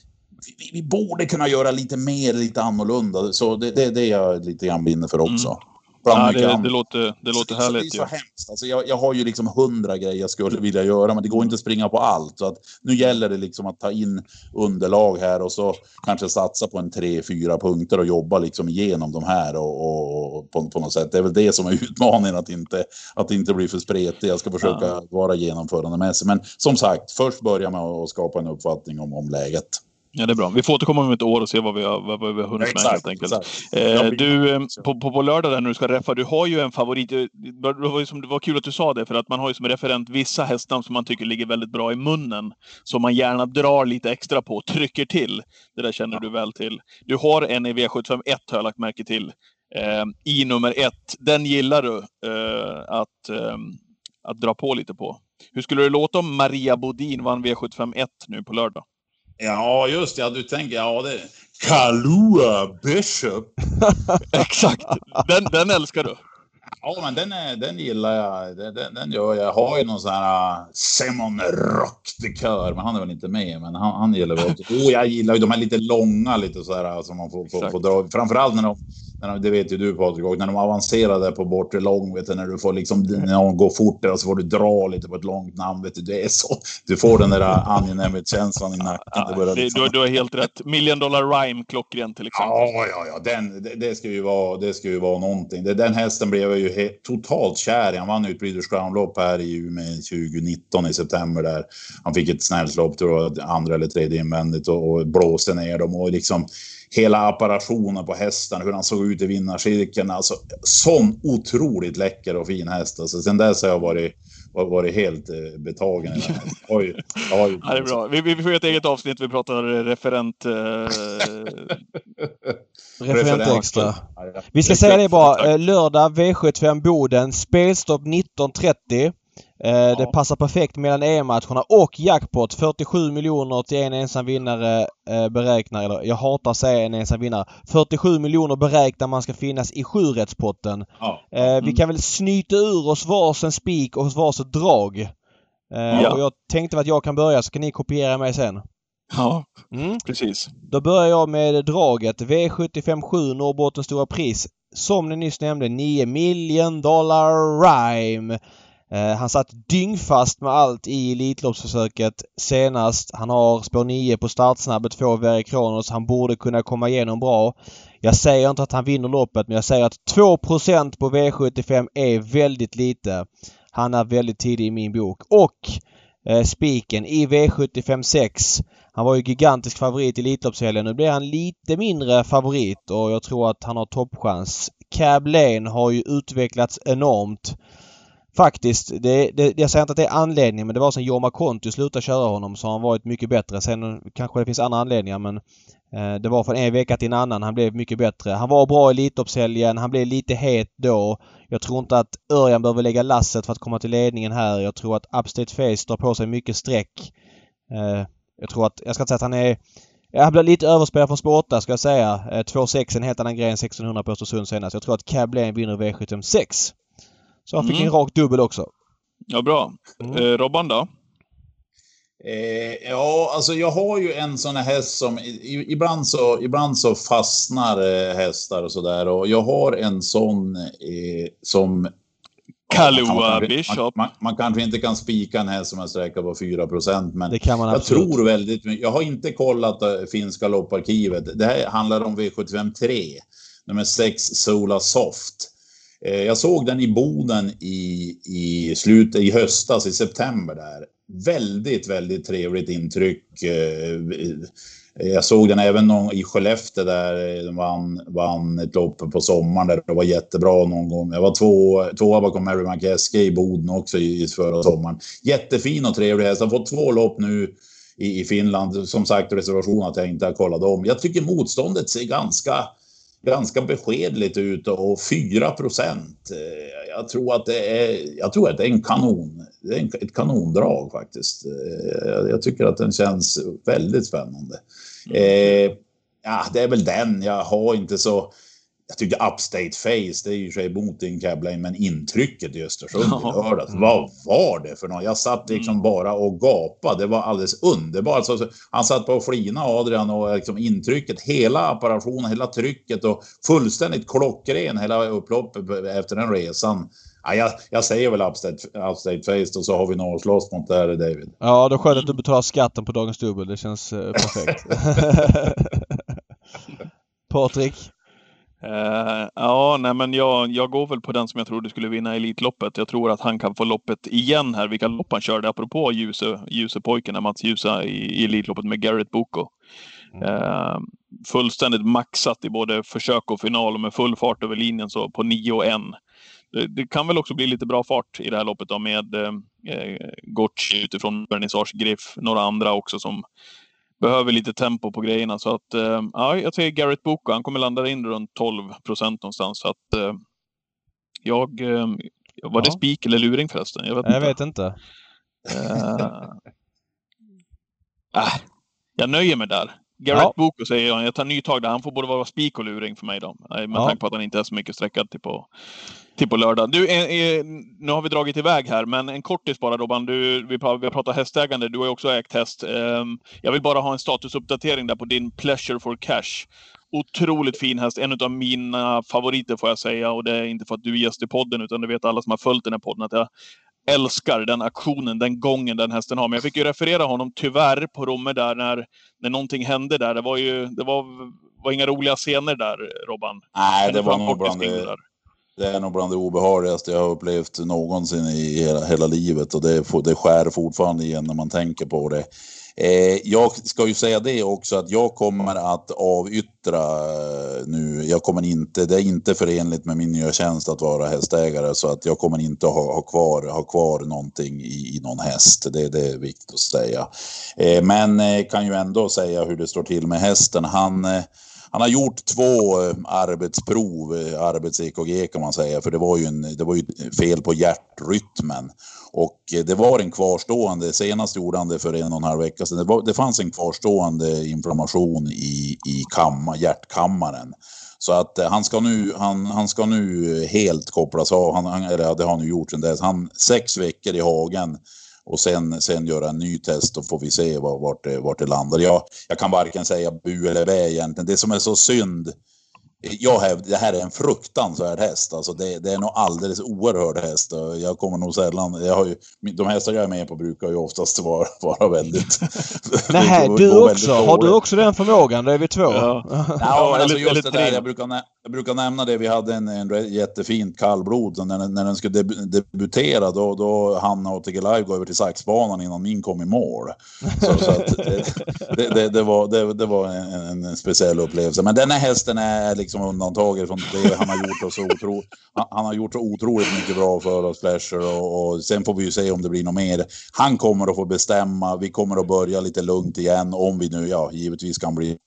vi, vi, borde kunna göra lite mer, lite annorlunda. Så det, det, det är jag lite grann brinner för också. Mm. Ja, det, det, låter, det låter så, härligt. Så det är så ju. hemskt. Alltså jag, jag har ju liksom hundra grejer jag skulle vilja göra, men det går inte att springa på allt. Så att nu gäller det liksom att ta in underlag här och så kanske satsa på en tre, fyra punkter och jobba liksom igenom de här och, och på, på, något sätt. Det är väl det som är utmaningen, att inte, att inte bli för spretig. Jag ska försöka ja. vara genomförande med sig. Men som sagt, först börja med att skapa en uppfattning om, om läget. Ja, det är bra. Vi får återkomma om ett år och se vad vi har, vad vi har hunnit med helt enkelt. Eh, du, eh, på, på, på lördag där när du ska reffa, du har ju en favorit. Det var, som, det var kul att du sa det, för att man har ju som referent vissa hästar som man tycker ligger väldigt bra i munnen. Som man gärna drar lite extra på, trycker till. Det där känner ja. du väl till. Du har en i V751 har jag lagt märke till. Eh, I nummer ett. Den gillar du eh, att, eh, att dra på lite på. Hur skulle det låta om Maria Bodin vann V751 nu på lördag? Ja, just det. Ja, du tänker, ja det... Kalua Bishop. Exakt. Den, den älskar du. Ja, men den, är, den gillar jag. Den, den gör jag. Jag har ju någon sån här uh, Simon Rocktekör, men han är väl inte med. Men han, han gillar väl också. Oh, jag gillar ju de här lite långa, lite så här som man får, får, får dra. Framförallt när de det vet ju du Patrik, när de avancerade på bortre lång, vet du, när du får liksom, när någon går fort där och så får du dra lite på ett långt namn, vet du, det är så, du får den där angenämhetskänslan i nacken. Det liksom... du, du har helt rätt. Million Dollar Rhyme, klockren till exempel. Ja, ja, ja, den, det, det, ska ju vara, det ska ju vara någonting. Den hästen blev jag ju helt, totalt kär i. Han vann ju ett Breeders Crown-lopp här i Umeå 2019 i september där. Han fick ett snällt lopp, tror jag, andra eller tredje invändigt och, och blåste ner dem och liksom hela apparationen på hästen, hur han såg ut i vinnarcirkeln. Alltså, sån otroligt läcker och fin häst. Alltså, sen dess har jag varit, varit helt eh, betagen. Oj, oj. Ja, det är bra. Vi, vi får ett eget avsnitt. Vi pratar referent... Eh... referent extra. Vi ska säga det bara. Eh, lördag V75 Boden. Spelstopp 19.30. Eh, ja. Det passar perfekt mellan EM-matcherna och jackpot. 47 miljoner till en ensam vinnare eh, beräknar, eller jag hatar att säga en ensam vinnare. 47 miljoner beräknar man ska finnas i sjurättspotten. Ja. Eh, mm. Vi kan väl snyta ur oss varsin spik och varsitt drag. Ja. Och jag tänkte att jag kan börja så kan ni kopiera mig sen. Ja, mm. precis. Då börjar jag med draget. V75 7 Norrbottens stora pris. Som ni nyss nämnde 9 million dollar rhyme. Eh, han satt dyngfast med allt i Elitloppsförsöket senast. Han har spår 9 på startsnabbet, två Veri Kronos. Han borde kunna komma igenom bra. Jag säger inte att han vinner loppet men jag säger att 2% på V75 är väldigt lite. Han är väldigt tidig i min bok. Och eh, spiken i V75 6. Han var ju gigantisk favorit i Elitloppshelgen. Nu blir han lite mindre favorit och jag tror att han har toppchans. Cab Lane har ju utvecklats enormt. Faktiskt. Det, det, jag säger inte att det är anledningen men det var sen Jorma Kontio slutade köra honom så har han varit mycket bättre. Sen kanske det finns andra anledningar men eh, det var från en vecka till en annan han blev mycket bättre. Han var bra i Elitloppshelgen. Han blev lite het då. Jag tror inte att Örjan behöver lägga lasset för att komma till ledningen här. Jag tror att Upstate Face drar på sig mycket streck. Eh, jag tror att, jag ska inte säga att han är han blir lite överspelad från spår 8 ska jag säga. Eh, 2,6 en helt annan grej än 1600 på Östersund senast. Jag tror att Cab Lane vinner V756. Så han fick mm. en rak dubbel också. Ja, bra. Mm. Eh, Robban då? Eh, ja, alltså jag har ju en sån här häst som ibland så, ibland så fastnar eh, hästar och sådär. Och jag har en sån eh, som... Kalua Bishop. Man, man, man, kanske inte kan spika en häst som en sträcka på 4% men det kan man jag absolut. tror väldigt mycket. Jag har inte kollat äh, finska lopparkivet. Det här handlar om V75 3, nummer 6 Sola Soft. Eh, jag såg den i Boden i, i slutet, i höstas, i september där. väldigt, väldigt trevligt intryck. Eh, eh, jag såg den även i Skellefteå där de vann, vann ett lopp på sommaren där det var jättebra någon gång. Jag var två, tvåa bakom Mary McEske i Boden också i, förra sommaren. Jättefin och trevlig häst. Har fått två lopp nu i, i Finland. Som sagt reservation att jag inte har kollat om. Jag tycker motståndet ser ganska ganska beskedligt ut och 4 procent. Eh, jag tror att det är. Jag tror att det är en kanon. Det är ett kanondrag faktiskt. Eh, jag tycker att den känns väldigt spännande. Mm. Eh, ja, det är väl den. Jag har inte så jag tyckte Upstate Face, det är ju sig mot din Cablane, men intrycket i Östersund i lördags, mm. vad var det för något? Jag satt liksom mm. bara och gapade. Det var alldeles underbart. Alltså, han satt på att flina Adrian och liksom intrycket, hela apparationen, hela trycket och fullständigt klockren hela upploppet efter den resan. Ja, jag, jag säger väl upstate, upstate face och så har vi något att slåss mot där David. Ja, det är skönt att du betalar skatten på dagens dubbel. Det känns eh, perfekt. Patrik? Uh, ja, nej men jag, jag går väl på den som jag trodde skulle vinna Elitloppet. Jag tror att han kan få loppet igen här. Vilka lopp han körde, apropå Ljuse, Ljusepojken, Mats Ljusa i, i Elitloppet med Garrett Boko. Mm. Uh, fullständigt maxat i både försök och final och med full fart över linjen så på 9 och 1. Det, det, kan väl också bli lite bra fart i det här loppet då med eh, eh Gocci utifrån Vernissage Griff, några andra också som behöver lite tempo på grejerna. Så att, eh, ja, jag säger Garrett Boko. Han kommer landa in runt 12 procent någonstans. Så att, eh, jag, eh, var ja. det spik eller luring förresten? Jag vet jag inte. Vet inte. äh, jag nöjer mig där. Garrett ja. Boko säger jag. Jag tar nytag där. Han får både vara spik och luring för mig då. Med ja. tanke på att han inte är så mycket sträckad till på, till på lördag. Du, eh, eh, nu har vi dragit iväg här, men en kortis bara Robban. Du, vi, pratar, vi har pratat hästägande. Du har ju också ägt häst. Eh, jag vill bara ha en statusuppdatering där på din Pleasure for Cash. Otroligt fin häst. En av mina favoriter får jag säga. Och det är inte för att du är gäst i podden, utan det vet alla som har följt den här podden att jag älskar den aktionen, den gången den hästen har. Men jag fick ju referera honom tyvärr på Romme där när, när någonting hände där. Det var ju det var, var inga roliga scener där, Robban. Nej, det var nog bland det, det är nog bland det obehagligaste jag har upplevt någonsin i hela, hela livet och det, det skär fortfarande igen när man tänker på det. Eh, jag ska ju säga det också att jag kommer att avyttra eh, nu. Jag kommer inte, det är inte förenligt med min nya tjänst att vara hästägare så att jag kommer inte ha, ha, kvar, ha kvar någonting i, i någon häst. Det, det är viktigt att säga. Eh, men eh, kan ju ändå säga hur det står till med hästen. Han eh, han har gjort två eh, arbetsprov, eh, arbets-EKG kan man säga, för det var ju, en, det var ju fel på hjärtrytmen. Och eh, det var en kvarstående, senast gjorde han det för en och en halv vecka sedan, det, var, det fanns en kvarstående inflammation i, i kamma, hjärtkammaren. Så att han ska nu, han, han ska nu helt kopplas av, han, han, eller det har han ju gjort sedan dess. Han, sex veckor i hagen och sen, sen göra en ny test och får vi se vart det, vart det landar. Jag, jag kan varken säga bu eller bä egentligen. Det som är så synd jag hävdar, det här är en fruktansvärd häst. Alltså det, det är nog alldeles oerhörd häst. Jag kommer nog sällan, jag har ju, de hästar jag är med på brukar ju oftast vara, vara väldigt... Nej, du också? Har du också den förmågan? Då är vi två. Ja, ja men alltså just det där, jag brukar, jag brukar nämna det, vi hade en, en jättefint kallblod. När, när den skulle debutera då, då hann ATG Live gå över till saxbanan innan min kom i mål. Så, så det, det, det, det, var, det, det var en, en speciell upplevelse. Men den här hästen är liksom liksom undantaget från det han har gjort. så otro, han, han, har gjort så otroligt mycket bra för oss, Flasher. Och, och, sen får vi ju se om det blir något mer. Han kommer att få bestämma. Vi kommer att börja lite lugnt igen om vi nu, ja, givetvis kan bli,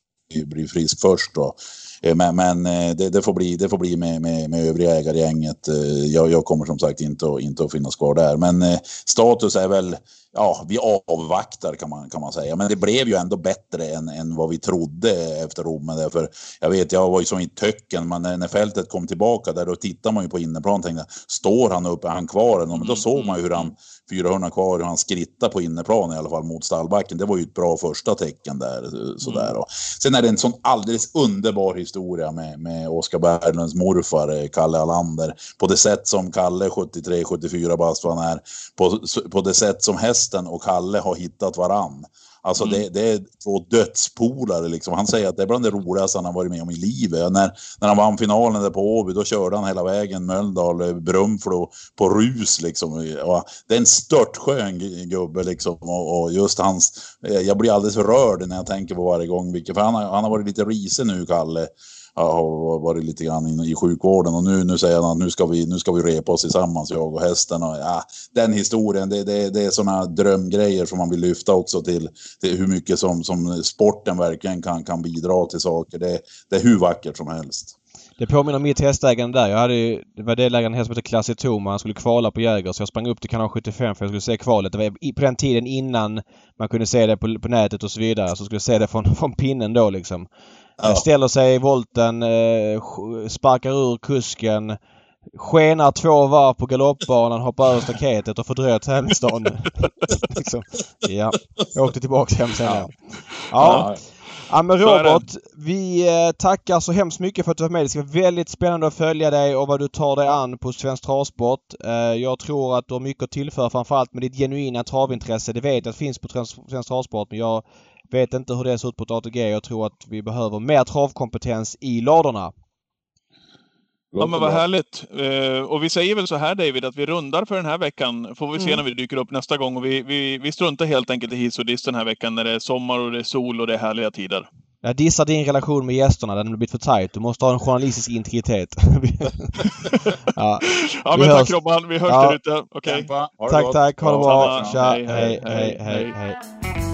bli frisk först då. Eh, men, men eh, det, det, får bli, det får bli med, med, med övriga ägargänget. Eh, jag, jag kommer som sagt inte, att, inte att finnas kvar där. Men status är väl ja, vi avvaktar kan man, kan man säga. Men det blev ju ändå bättre än, än vad vi trodde efter Romme. Därför jag vet, jag var ju som i töcken, men när, när fältet kom tillbaka där då tittar man ju på innerplan och tänkte, står han upp, är han kvar? Men då såg man ju hur han, 400 kvar, hur han skrittar på innerplan i alla fall mot stallbacken. Det var ju ett bra första tecken där. Sådär. Mm. Sen är det en sån alldeles underbar historia med, med Oskar Berglunds morfar, Kalle Allander. På det sätt som Kalle, 73-74 bast han är, på, på det sätt som häst hästen och Kalle har hittat varann. Alltså Mm. det, det är två dödspolare liksom. Han säger att det är bland det roligaste han har varit med om i livet. När, när han vann finalen där på Åby, då körde han hela vägen Mölndal, eh, Brunflo på rus liksom. Ja, det är en störtskön gu- gubbe liksom. Och, och just hans, eh, jag blir alldeles rörd när jag tänker på varje gång för han har, han har varit lite risig nu, Kalle. Har varit lite grann inne i sjukvården och nu, nu säger han att nu ska, vi, nu ska vi repa oss tillsammans, jag och hästen. Och, ja, den historien, det, det, det är sådana drömgrejer som man vill lyfta också till, till hur mycket som, som sporten verkligen kan, kan bidra till saker. Det, det är hur vackert som helst. Det påminner om mitt hästägande där. Jag hade ju, det var delägaren en häst som hette Classic Toma. Han skulle kvala på Jäger så jag sprang upp till kanal 75 för jag skulle se kvalet. Det var på den tiden innan man kunde se det på, på nätet och så vidare. Så skulle se det från, från pinnen då liksom. Ja. Ställer sig i volten, eh, sparkar ur kusken. Skenar två varv på galoppbanan, hoppar över staketet och fördröjer tävlingsdagen. liksom. Ja, jag åkte tillbaka hem sen. Ja. Ja. Ja men. Robert, vi eh, tackar så hemskt mycket för att du var med. Det ska vara väldigt spännande att följa dig och vad du tar dig an på Svensk Travsport. Eh, jag tror att du har mycket att tillföra framförallt med ditt genuina travintresse. Det vet jag finns på Svensk Travsport men jag vet inte hur det ser ut på ett ATG. Jag tror att vi behöver mer travkompetens i ladorna. Ja men vad härligt. Eh, och vi säger väl så här David, att vi rundar för den här veckan. Får vi se Mm. när vi dyker upp nästa gång. Och vi, vi, vi struntar helt enkelt i hiss och diss den här veckan när det är sommar och det är sol och det är härliga tider. Jag dissar din relation med gästerna. Den har blivit för tajt. Du måste ha en journalistisk integritet. ja. Ja Vi men hörs. tack Robban, vi hörs Ja. där ute. Okej. Det Tack, tack. Ha det bra. Tja. Hej, Hej, hej, hej, hej, hej, hej.